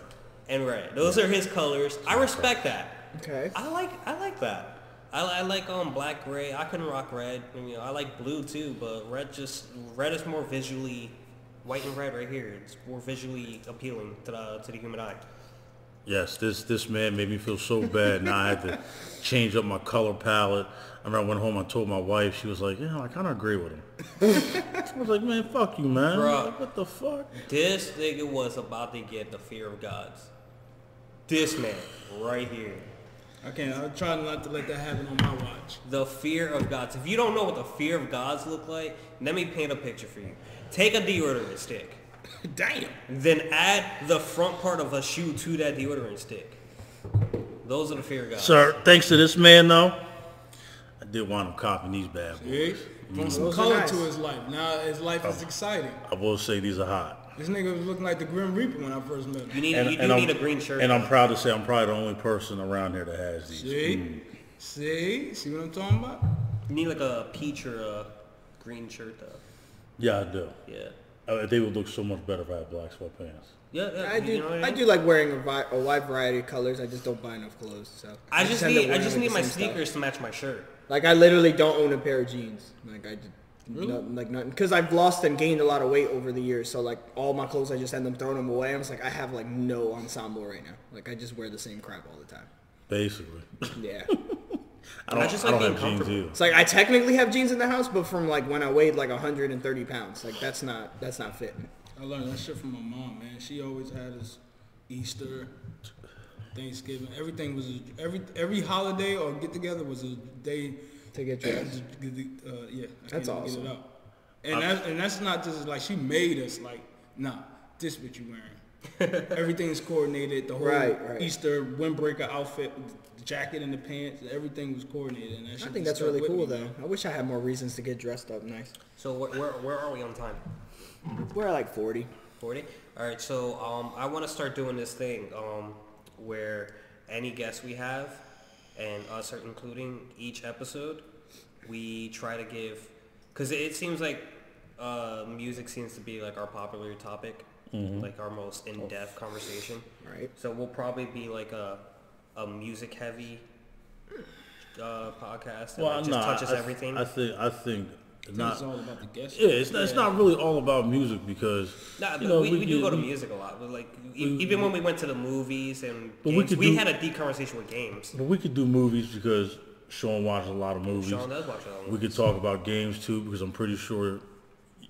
And red? Those are his colors. I respect that. okay. I like I like that. I, I like um black, gray. I couldn't rock red. I mean, I like blue too, but red just red is more visually white and red right here. It's more visually appealing to the to the human eye. Yes, this this man made me feel so bad. Now I had to change up my color palette. I remember I went home. I told my wife. She was like, "Yeah, I kind of agree with him." I was like, "Man, fuck you, man. Bruh. Like, what the fuck?" This nigga was about to get the fear of gods. This man right here. I can't. I'm trying not to let that happen on my watch. The fear of gods. If you don't know what the fear of gods look like, let me paint a picture for you. Take a deodorant stick. Damn. Then add the front part of a shoe to that deodorant stick. Those are the fear of gods. Sir, thanks to this man though, I did want him copying these bad boys. See? Brought mm-hmm. some color nice. to his life. Now his life Oh. is exciting. I will say these are hot. This nigga was looking like the Grim Reaper when I first met You him. need, you do I'm, need a green shirt. And I'm proud to say I'm probably the only person around here that has these. See? Mm. See? See what I'm talking about? You need like a peach or a green shirt though. Yeah, I do. Yeah. Uh, they would look so much better if I had black sweatpants. Yeah, yeah. I you do. know I mean? do like wearing a, vi- a wide variety of colors. I just don't buy enough clothes. So I just need I just need my same stuff. sneakers to match my shirt. Like I literally don't own a pair of jeans. Like I, just, no, like nothing, because I've lost and gained a lot of weight over the years. So like all my clothes, I just end up throwing them away. I'm just like I have like no ensemble right now. Like I just wear the same crap all the time. Basically. Yeah. I don't, I just I like don't have jeans either. It's like I technically have jeans in the house, but from like when I weighed like 130 pounds. Like that's not that's not fitting. I learned that shit from my mom, man. She always had us Easter, Thanksgiving, everything was a, every every holiday or get together was a day. To get Uh, dressed. yeah, I That's awesome. Get it out. And that's and that's not just like she made us like nah, this what you wearing. Everything's coordinated. The whole Right, right. Easter windbreaker outfit, the jacket and the pants, everything was coordinated. And that I think that's really cool me, though. man. I wish I had more reasons to get dressed up nice. So where, where, where are we on time? We're at like 40. 40? All right, so um, I want to start doing this thing um, where any guest we have and us are including each episode, we try to give, because it seems like uh, music seems to be like our popular topic, like our most in-depth conversation. Right. So we'll probably be like a, a music heavy uh, podcast that Well, like, just no, touches I, everything. I think I think not. it's all about the guest. Yeah, it's, it's not really all about music because Nah, you know we, we, do get- go to music a lot. But like e- even when we went to the movies and But we games, could we, do- had a deep conversation with games. But we could do movies because Sean watches a lot of movies. Sean does watch a lot of We could talk about games too because I'm pretty sure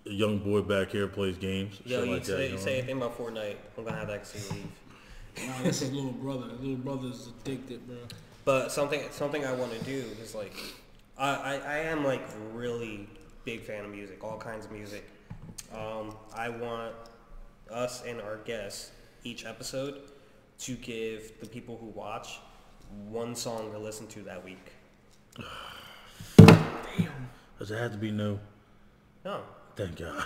a young boy back here plays games. Yo, you like say, that, you you know? say anything about Fortnite, I'm gonna have that see leave. Nah, this is little brother. Little brother's addicted, bro. But something something I want to do is like, I, I, I am like really big fan of music, all kinds of music. Um, I want us and our guests each episode to give the people who watch one song to listen to that week. Damn. Does it have to be new? No, Thank God.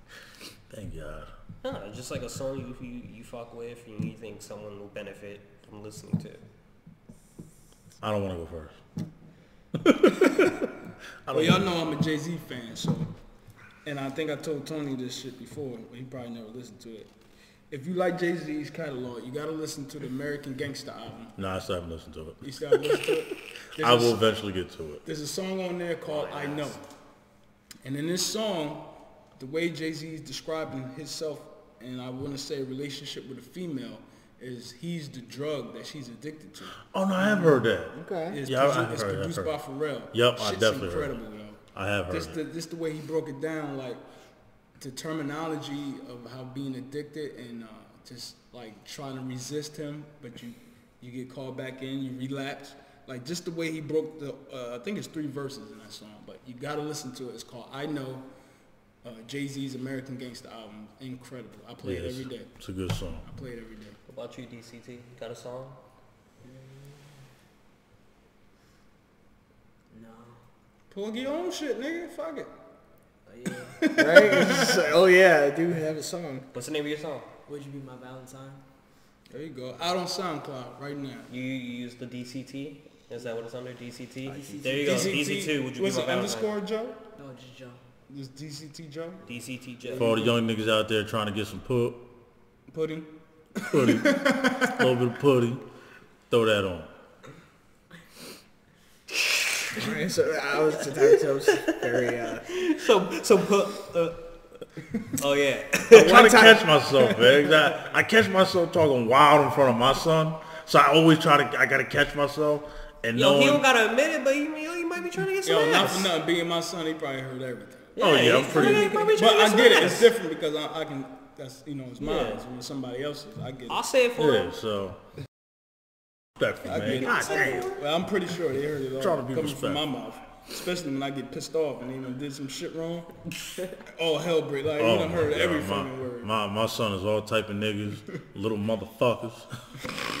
Thank God. no, just like a song you you, you fuck with and you think someone will benefit from listening to. I don't want to go first. Well, y'all know I'm a Jay Z fan, so, and I think I told Tony this shit before. But he probably never listened to it. If you like Jay Z's catalog, you gotta listen to the American Gangster album. No, I still haven't listened to it. You still gotta listen to it. There's I a- will eventually get to it. There's a song on there called I Know. And in this song, the way Jay Z is describing himself, and I want to say relationship with a female, is he's the drug that she's addicted to. Oh no, I have heard that. Okay. It's, Yeah, produ- I've it's heard- I've produced heard. by Pharrell. Yep, I Shit's definitely heard incredible, yo. I have heard Just the, that. just the way he broke it down, like the terminology of how being addicted and uh, just like trying to resist him, but you you get called back in, you relapse. Like just the way he broke the, uh, I think it's three verses in that song, but you gotta listen to it. It's called I Know. Uh, Jay Z's American Gangster album, incredible. I play Yeah, it every day. it's a good song. I play it every day. What about you, DCT? Got a song? No. Plug your own shit, nigga. Fuck it. Oh, yeah. Right? Like, oh yeah, I do have a song. What's the name of your song? Would you be my Valentine? There you go. Out on SoundCloud right now. You, you use the DCT? Is that what it's under? DCT? Uh, DCT. There you go. DC2. Would you was be it my Valentine? underscore Joe? No, just Joe. This DCT Joe? DCT Joe. For all the young niggas out there trying to get some put. Pudding. Pudding, a little bit of pudding, throw that on. Right, so I was, that was very. Uh, So, so put. Uh, oh yeah. I try to time- catch myself, man. I, I catch myself talking wild in front of my son, so I always try to. I gotta catch myself and Yo, knowing. he don't gotta admit it, but he, he might be trying to get some Yo, not for nothing. Being my son, he probably heard everything. Oh, yeah, I'm pretty- But I some get it. It's different because I, I can. That's you know, it's mine. Yeah. It's with somebody else's. I get I'll say it for yeah, him. so respectful, I man. God damn. Well, I'm pretty sure they heard it all Trying to be coming from my mouth. Especially when I get pissed off and you know did some shit wrong. oh hell, break! Like you Oh, done my heard God, every my, fucking word. My, my son is all type of niggas, little motherfuckers.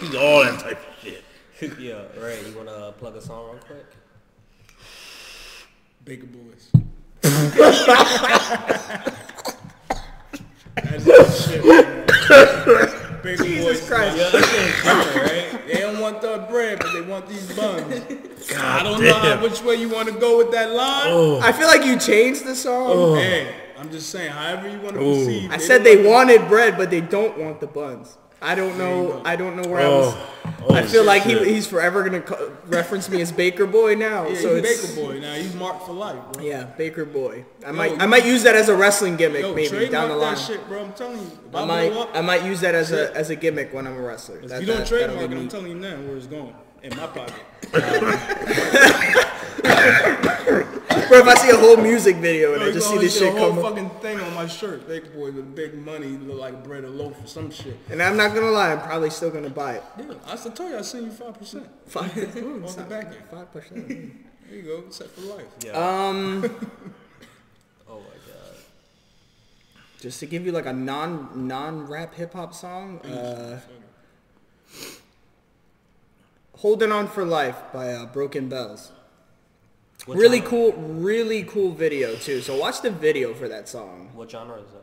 He's all that type of shit. yeah, right. You wanna uh, plug a song real quick? Baker Boys. That's that shit, man. Boys. Christ. Yeah, that shit right? They don't want the bread, but they want these buns. I don't know which way you want to go with that line. Oh, I feel like you changed the song. Hey, oh. I'm just saying, however you want to Ooh. proceed. I they said they like- wanted bread, but they don't want the buns. I don't know. I don't know where I was. oh, oh, I feel like he, he's forever gonna co- reference me as Baker Boy now. Yeah, so Baker Boy now. He's marked for life, bro. Yeah, Baker Boy. I might you- I might use that as a wrestling gimmick Yo, maybe down the line. that shit, bro. I'm telling you. I might up, I might use that as a as a gimmick when I'm a wrestler. if That- you don't that- trademark it, I'm telling you now where it's going. In my pocket. Bro, if I see a whole music video and I just see this shit a whole come up, fucking thing on my shirt. Big boy with big money, look like bread or loaf or some shit. and I'm not gonna lie, I'm probably still gonna buy it. Yeah, I still told you I sent you five percent. Five, On the back end. five percent. There you go, set for life. Yeah. Um, oh my god. just to give you like a non non rap hip hop song, uh, "Holding On for Life" by uh, Broken Bells. What really genre- cool, really cool video too. So watch the video for that song. What genre is that?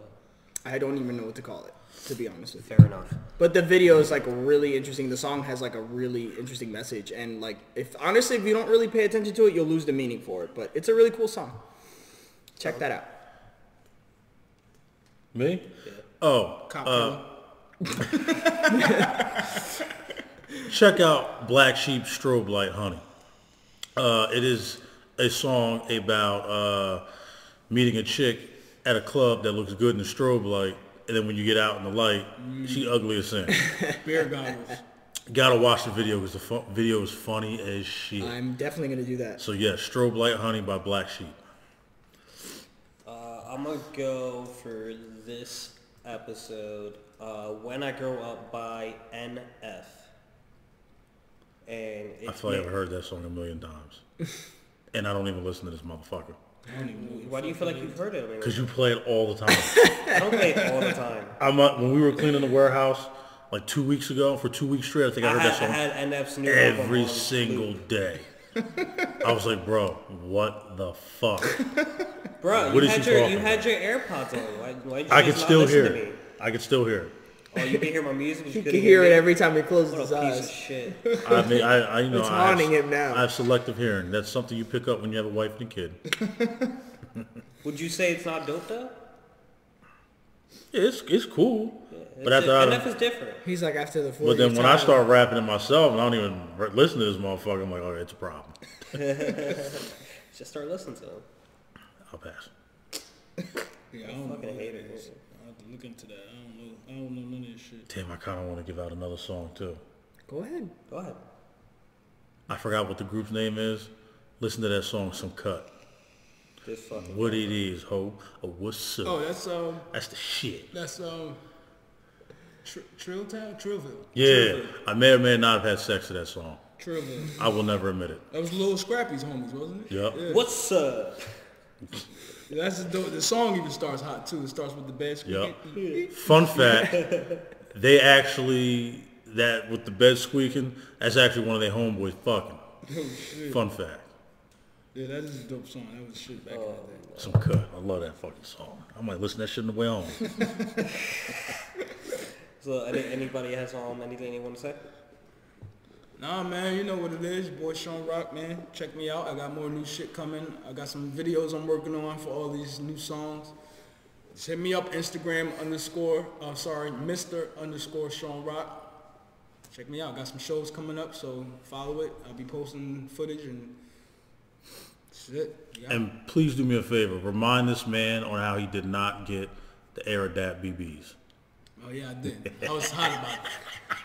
I don't even know what to call it, to be honest with you. Fair enough. But the video is like really interesting. The song has like a really interesting message, and like if honestly, if you don't really pay attention to it, you'll lose the meaning for it. But it's a really cool song. Check that out. Me? Yeah. Oh, Cop uh, check out Black Sheep Strobe Light Honey. Uh, it is a song about uh, meeting a chick at a club that looks good in the strobe light, and then when you get out in the light, she ugly as sin. Beer goggles. Gotta watch the video because the fu- video is funny as shit. I'm definitely gonna do that. So yeah, Strobe Light Honey by Black Sheep. Uh, I'm gonna go for this episode. Uh, when I grow up by NF. And I feel like I've heard that song a million times. and I don't even listen to this motherfucker. Why do you feel like you've heard it? Because you play it all the time. I don't play it all the time. I'm uh, when we were cleaning the warehouse like two weeks ago for two weeks straight. I think I I heard had, that song I had NF's new every single day. I was like, bro, what the fuck? Bro, What you had your you had your AirPods on. Why, why I could still hear it. I could still hear it. Oh, you can hear my music. but You couldn't can hear it me? every time he closes What his a piece of eyes. shit. I mean, I, I you know, It's I have, haunting him now. I have selective hearing. That's something you pick up when you have a wife and a kid. Would you say it's not dope though? Yeah, it's it's cool. It's But after a- I NF done- is different. He's like after the 40 But then when I start rapping it myself and I don't even re- listen to this motherfucker, I'm like, okay, it's a problem. Just start listening to them. I'll pass. Yeah, I don't know. Fucking what hate it it. is. I have to look into that. I don't know. I don't know none of this shit. Damn, I kind of want to give out another song too. Go ahead. Go ahead. I forgot what the group's name is. Listen to that song, Some Cut. Just fucking. What it is, ho. Oh, what's up? Oh, that's um, That's the shit. that's um, Tr- Trill Town, Trillville. Yeah, Trillville. I may or may not have had sex to that song. Trillville. I will never admit it. That was Lil Scrappy's homies, wasn't it? Yep. Yeah. What's up? That's the, the song even starts hot too. It starts with the bed Yup. squeaking. Fun fact, they actually, that with the bed squeaking, that's actually one of their homeboys fucking. Oh shit. Fun fact. Yeah, that is a dope song. That was shit back in the day. Some cut. I love that fucking song. I might listen to that shit on the way home. So, any, anybody has um anything they want to say? Nah, man, you know what it is. Boy Sean Rock, man. Check me out. I got more new shit coming. I got some videos I'm working on for all these new songs. Just hit me up, Instagram underscore, uh, sorry, Mr. underscore Sean Rock. Check me out. Got some shows coming up, so follow it. I'll be posting footage and shit. Yeah. And please do me a favor. Remind this man on how he did not get the Aerodat BBs. Oh yeah, I did. I was hot about it.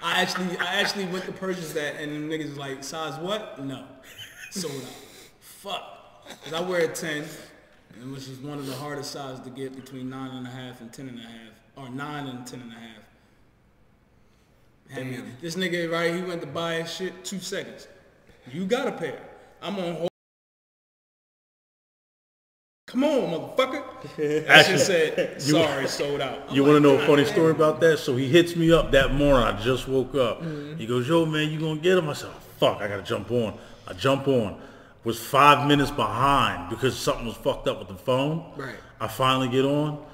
I actually, I actually went to purchase that, and niggas was like, size what? No, sold out. Fuck, cause I wear a ten, and which is one of the hardest sizes to get between nine and a half and ten and a half, or nine and ten and a half. Me- This nigga right, he went to buy his shit two seconds. You got a pair. I'm on hold. Come on, motherfucker. That shit said, sorry, sold out. I'm You want to know a funny damn." story about that? So he hits me up that morning. I just woke up. Mm-hmm. He goes, yo, man, you going to get him? I said, oh, fuck, I got to jump on. I jump on. Was five minutes behind because something was fucked up with the phone. Right. I finally get on.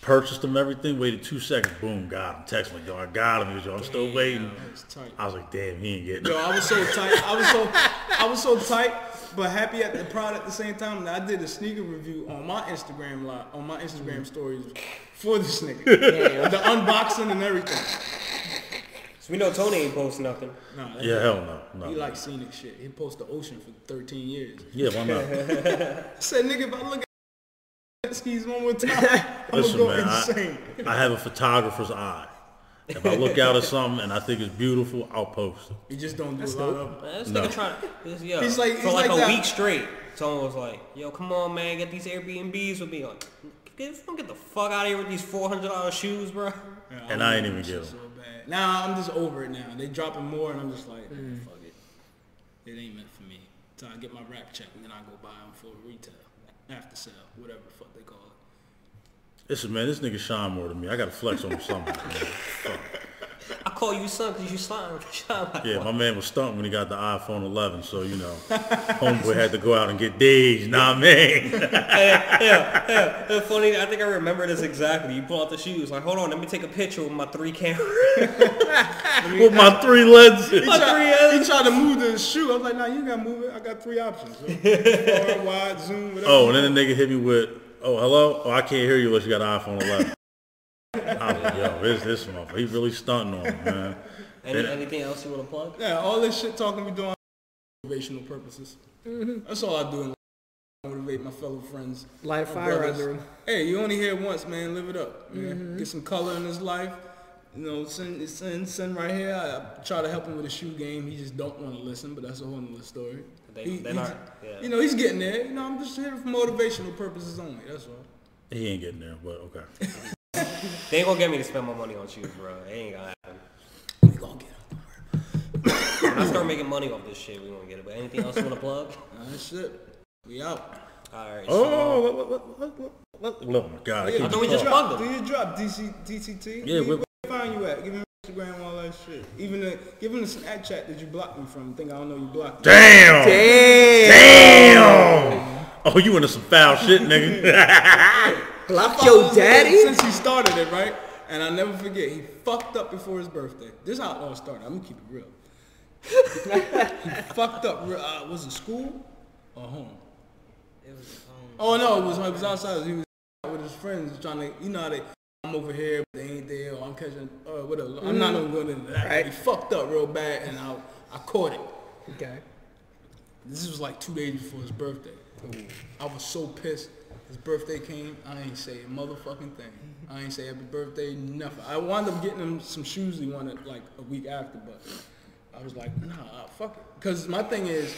Purchased them, everything. Waited two seconds. Boom, got him. Text me, yo, I got him. He goes, yo, I'm still waiting. I was like, damn, he ain't getting Yo. I was so tight. I was so I was so tight, but happy at the product at the same time. that I did a sneaker review on my Instagram live, on my Instagram mm-hmm. stories for this nigga. the unboxing and everything. So we know Tony ain't posting nothing. Nah, Yeah, hell no. no. he like scenic shit. He posted the ocean for 13 years. yeah, why not? I said, nigga, if I look at skis one more time, I'm Listen, gonna go man, I- insane. I have a photographer's eye. If I look out at something and I think it's beautiful, I'll post it. You just don't do a lot of. Man, this No. nigga trying to, yo, He's like- for he's like, like a that- week straight. Someone was like, yo, come on, man, get these Airbnbs with me. Like, get, don't get the fuck out of here with these $400 shoes, bro. Yeah, And I ain't even that get shit 'em. So bad. Now I'm just over it now. They dropping more, and I'm just like, Mm. fuck it. It ain't meant for me. Till I get my rap check, and then I go buy them for retail, after sale, whatever the fuck they call it. Listen, man, this nigga shine more than me. I gotta flex on him something. man. Fuck. I call you son because you slime. shine like Yeah, one. my man was stunting when he got the iPhone 11, so you know, homeboy had to go out and get these. Nah, man. Yeah, It's funny, I think I remember this exactly. You pull out the shoes, like, hold on, let me take a picture with my three camera. With my three lenses. He tried, he tried to move the shoe. I was like, nah, you gotta move it. I got three options. So, far, wide, zoom, whatever. Oh, and then the nigga hit me with, "Oh, hello. Oh, I can't hear you unless you got an iPhone 11." I was like, yo, this this motherfucker. He really stunting on me, man. Any, Yeah. anything else you want to plug? Yeah, all this shit talking we doing for motivational purposes. Mm-hmm. That's all I do. in life. Motivate my fellow friends. Light a fire brothers. under him. Hey, you only here once, man. Live it up. Man. Mm-hmm. Get some color in his life. You know, send send send right here. I, I try to help him with the shoe game. He just don't want to listen, but that's a whole nother story. They- He- they're not- yeah. You know, he's getting there. You know, I'm just here for motivational purposes only. That's all. He ain't getting there, but okay. They ain't gonna get me to spend my money on shoes, bro. It ain't gonna happen. We gonna get him. When I start making money off this shit, we gonna get it. But anything else you want to plug? That's it. We out. All right. Oh, what, um, what, what, what, what, what, oh my God! I Yeah, can't I thought we just talking. plugged Do them. your drop, DC, DCT. Yeah, where, we- where find you at? Give me your Instagram, all that shit. Even the, give him the Snapchat that you blocked me from. Think I don't know you blocked me. Damn! Damn. Damn! Oh, you into some foul shit, nigga. Block your daddy? Since he started it, right? And I never forget, he fucked up before his birthday. This is how it all started. I'm gonna keep it real. he fucked up. Uh, was it school or home? It was home. Oh no, it was it was outside. He was with his friends trying to, you know how they. I'm over here, but they ain't there, or I'm catching, uh, whatever. I'm not even going into that. Right. He fucked up real bad, and I, I caught it. Okay. This was like two days before his birthday. I was so pissed. His birthday came. I ain't say a motherfucking thing. I ain't say happy birthday, nothing. I wound up getting him some shoes he wanted like a week after, but I was like, nah, fuck it. Because my thing is,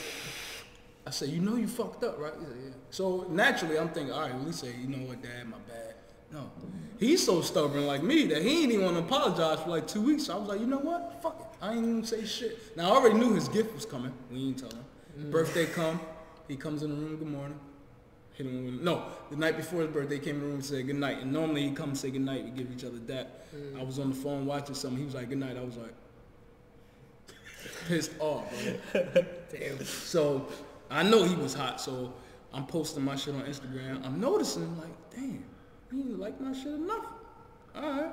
I said, you know you fucked up, right? He said, yeah. So naturally, I'm thinking, all right, at least say, you know what, dad, my bad. No. He's so stubborn like me that he ain't even want to apologize for like two weeks. So I was like, you know what? Fuck it. I ain't even say shit. Now, I already knew his gift was coming. We ain't tell him. Mm. Birthday come. He comes in the room, good morning. Hit him with, no, the night before his birthday, he came in the room and said good night. And normally he come say good night. We give each other that. Mm. I was on the phone watching something. He was like, good night. I was like, pissed off, bro. Damn. So I know he was hot, so I'm posting my shit on Instagram. I'm noticing like, damn, he didn't like my shit enough. All right.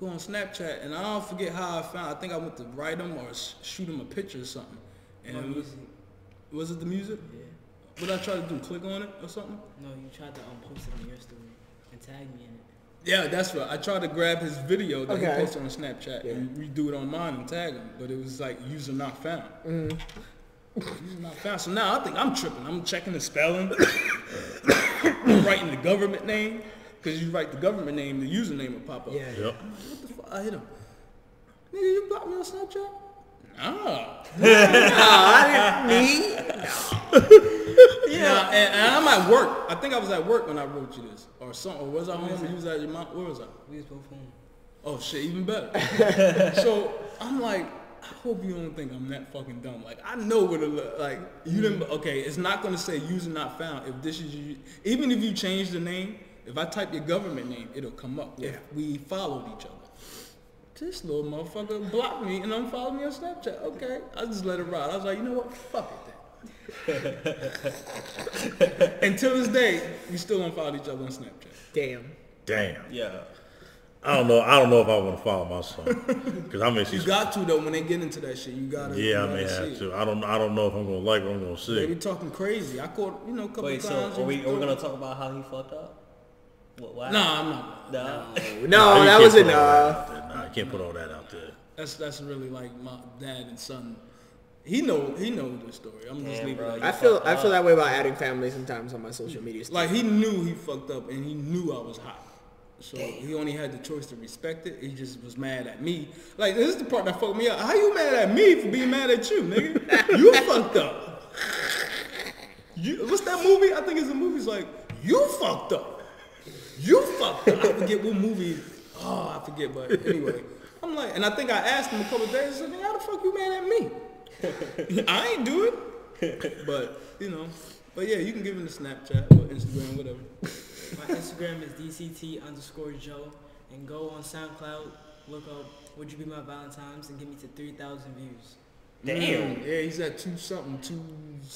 Go on Snapchat, and I don't forget how I found. I think I went to write him or sh- shoot him a picture or something. And No it was, music. was it the music? Yeah. What did I try to do? Click on it or something? No, you tried to um post it on your story and tag me in it. Yeah, that's right. I tried to grab his video that Okay. he posted on Snapchat and redo it on mine and tag him, but it was like user not found. User not found. So now I think I'm tripping. I'm checking the spelling, I'm writing the government name, because you write the government name, the username will pop up. Yeah. Yep. What the fuck? I hit him. Nigga, you blocked me on Snapchat? Nah. Nah, I didn't me? Yeah, and, and I'm at work. I think I was at work when I wrote you this, or something. Or was I home? Or you was at your mom? Where was I? We was both home. Oh shit, even better. so I'm like, I hope you don't think I'm that fucking dumb. Like I know what it look like. You didn't. Mm-hmm. Okay, it's not gonna say user not found if this is you. Even if you change the name, if I type your government name, it'll come up. If we followed each other. This little motherfucker blocked me and unfollowed me on Snapchat. Okay, I just let it ride. I was like, you know what? Fuck it then. Until this day, we still unfollowed each other on Snapchat. Damn. Damn. Yeah. I don't know. I don't know if I want to follow my son because I may see. You got to though when they get into that shit. You gotta. yeah, I you may have it. to. I don't. I don't know if I'm gonna like what I'm gonna see. They be see. talking crazy. I caught, you know, a couple Wait, so times. are we, are we gonna talk about how he fucked up? What? what Nah, I'm not. No. No, You that can't was put all enough. out I can't put all that out there. That's that's really like my dad and son. He know he knows the story. I'm just Damn, leaving bro. I feel I feel that way about adding family sometimes on my social media. stuff. like he knew he fucked up and he knew I was hot. So he only had the choice to respect it. He just was mad at me. Like this is the part that fucked me up. How you mad at me for being mad at you, nigga? You fucked up. You, what's that movie? I think it's a movie. It's like you fucked up. You fucked up. I forget what movie. Oh, I forget. But anyway, I'm like, and I think I asked him a couple days. I said, "How the fuck you mad at me? I ain't do it." But you know, but yeah, you can give him the Snapchat or Instagram, whatever. My Instagram is dct underscore Joe, and go on SoundCloud, look up "Would You Be My Valentine's" and get me to three thousand views. Damn. Mm, yeah, he's at two something, two.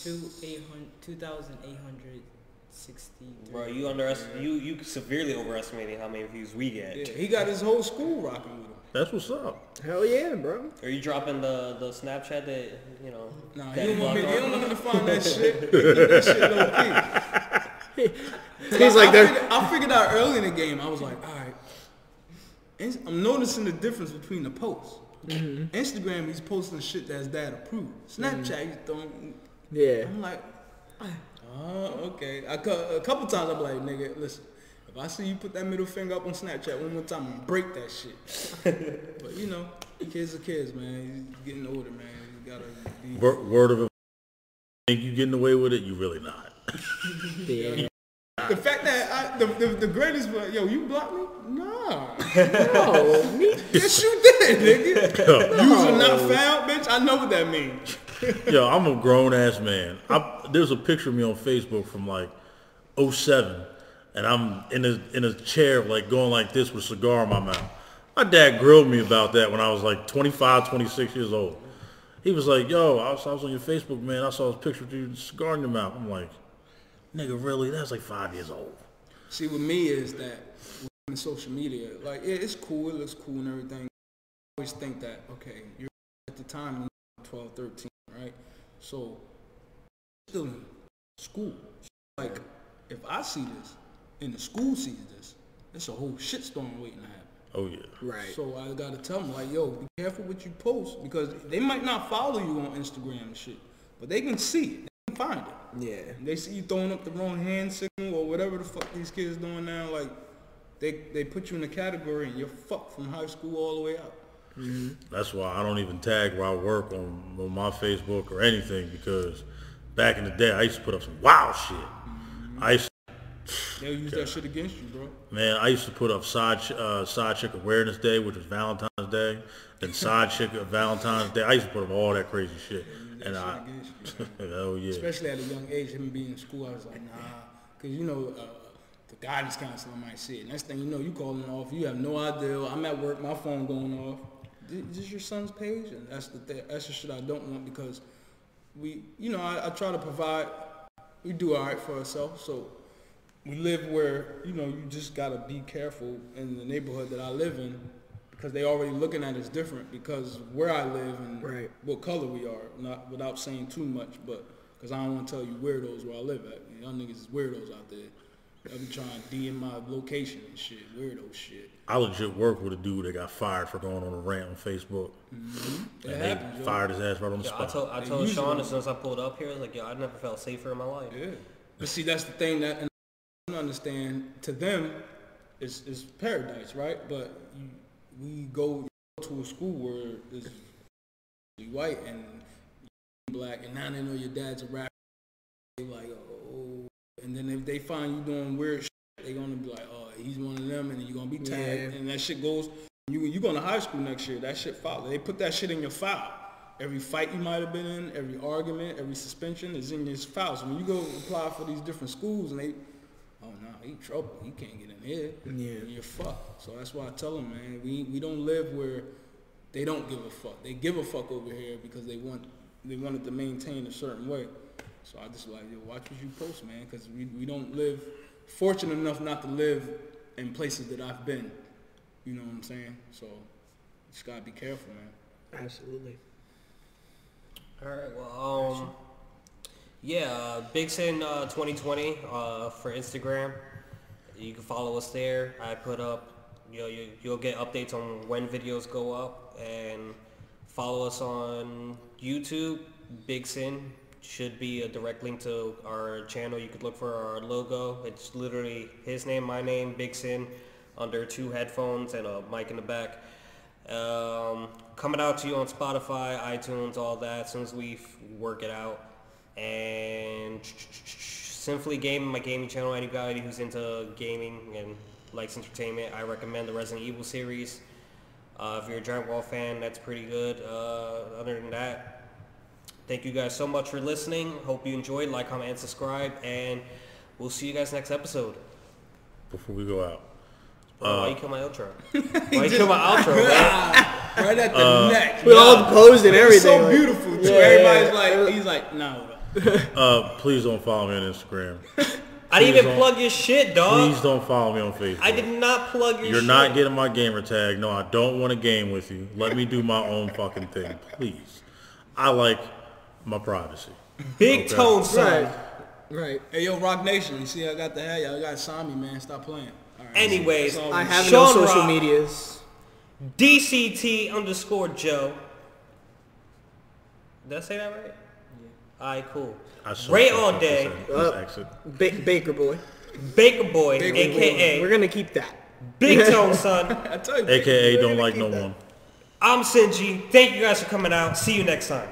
Two eight hundred, two thousand eight hundred sixty-three. Bro, you underest you you severely overestimating how many views we get. Yeah, he got his whole school rocking with him. That's what's up. Hell yeah, bro. Are you dropping the the Snapchat that you know? Nah, that he don't want me. blocked He don't want me to find that shit. That shit low. He's like I, that. figured, I figured out early in the game. I was like, all right. I'm noticing the difference between the posts. Mm-hmm. Instagram, he's posting shit that's dad approved. Snapchat, he's throwing. Yeah. I'm like, oh, okay. I, cou- a couple times I'm like, nigga, listen. If I see you put that middle finger up on Snapchat one more time, I'm gonna break that shit. but you know, kids are kids, man. He's getting older, man. You gotta be. Word, word of think you getting away with it, you really not. Yeah. The fact that I, the, the the greatest, was, yo, you blocked me? Nah. No, me. yes, you did, nigga. User not found, bitch. I know what that means. Yo, I'm a grown ass man. I, there's a picture of me on Facebook from like 07, and I'm in a in a chair like going like this with a cigar in my mouth. My dad grilled me about that when I was like 25, 26 years old. He was like, "Yo, I was, I was on your Facebook, man. I saw this picture of you with a cigar in your mouth." I'm like, "Nigga, really? That's like five years old." See, with me is that with social media, like yeah, it's cool, it looks cool and everything. I always think that okay, you're at the time you're 12, 13, right? So still in school. Like if I see this and the school sees this, it's a whole shitstorm waiting to happen. Oh yeah. Right. So I gotta tell them like, yo, be careful what you post because they might not follow you on Instagram and shit, but they can see it, they can find it. Yeah. They see you throwing up the wrong hand signal or whatever the fuck these kids doing now. Like, they they put you in a category and you're fucked from high school all the way out. That's why I don't even tag where I work on, on my Facebook or anything because back in the day I used to put up some wild shit. I used They'll use that shit against you, bro. man, I used to put up side uh, side chick awareness day, which was Valentine's Day, and side chick Valentine's Day. I used to put up all that crazy shit, and I you. hell yeah. Especially at a young age, him being in school, I was like, nah, because you know. Uh, guidance counselor might see it. Next thing you know, you calling off. You have no idea. I'm at work, my phone going off. Is this your son's page? And that's the th- that's the shit I don't want because we, you know, I, I try to provide. We do all right for ourselves, so we live where you know you just gotta be careful in the neighborhood that I live in because they already looking at us different because where I live and Right. what color we are. Not without saying too much, but because I don't want to tell you weirdos where I live at. Y'all niggas is weirdos out there. I be trying to DM my location and shit, weirdo shit. I legit work with a dude that got fired for going on a rant on Facebook, mm-hmm. It and they happens, yo. fired his ass right on the Yo, I spot. told I told Sean as soon as I pulled up here, I was like, yo, I never felt safer in my life. Yeah. But see, that's the thing that and I don't understand. To them, it's, it's paradise, right? But you, we go to a school where it's white and black, and now they know your dad's a rapper. They're like, oh. And then if they find you doing weird shit, they gonna be like, oh, he's one of them, and you're gonna be tagged, Yeah. and that shit goes. You you going to high school next year? That shit follow. They put that shit in your file. Every fight you might have been in, every argument, every suspension is in your file. So when you go apply for these different schools, and they, oh no, he trouble. He can't get in here. Yeah. And you're fucked. So that's why I tell them, man, we we don't live where they don't give a fuck. They give a fuck over here because they want they want it to maintain a certain way. So I just like, yo, watch what you post, man, because we, we don't live, fortunate enough not to live in places that I've been. You know what I'm saying? So just gotta be careful, man. Absolutely. All right. Well, um, yeah, uh, Big Sin uh, 2020 uh, for Instagram. You can follow us there. I put up, you know, you, you'll get updates on when videos go up, and follow us on YouTube. Big Sin should be a direct link to our channel. You could look for our logo. It's literally his name, my name, Big Sin. under two headphones and a mic in the back. Um, coming out to you on Spotify, iTunes, all that, as soon as we work it out. And Simply Gaming, my gaming channel, anybody who's into gaming and likes entertainment, I recommend the Resident Evil series. Uh, if you're a Dragon Ball fan, that's pretty good. Uh, other than that, thank you guys so much for listening. Hope you enjoyed. Like, comment, and subscribe. And we'll see you guys next episode. Before we go out. Bro, why you kill my outro? why you kill my outro, man? right at the Uh, neck. We all Yeah. posed and It was everything. so beautiful too. Yeah, Everybody's yeah. like, he's like, no. Uh, please don't follow me on Instagram. I didn't Please even plug your shit, dog. Please don't follow me on Facebook. I did not plug your You're shit. not getting my gamer tag. No, I don't want to game with you. Let me do my own fucking thing, please. I like my privacy. Big Okay. tone, son. Right. Right. Hey, yo, Roc Nation, you see I got the hat? Y'all got to sign me, man. Stop playing. All right. Anyways, That's all I we- have Sean no social Rock. medias. DCT underscore Joe. Did I say that right? Yeah. Alright, cool. I so Ray all day. said Uh. Ba- Baker boy. Baker Boy, Baker aka We're gonna keep that. Big Tone Son. I tell you, AKA don't like no that. one. I'm Sinji. Thank you guys for coming out. See you next time.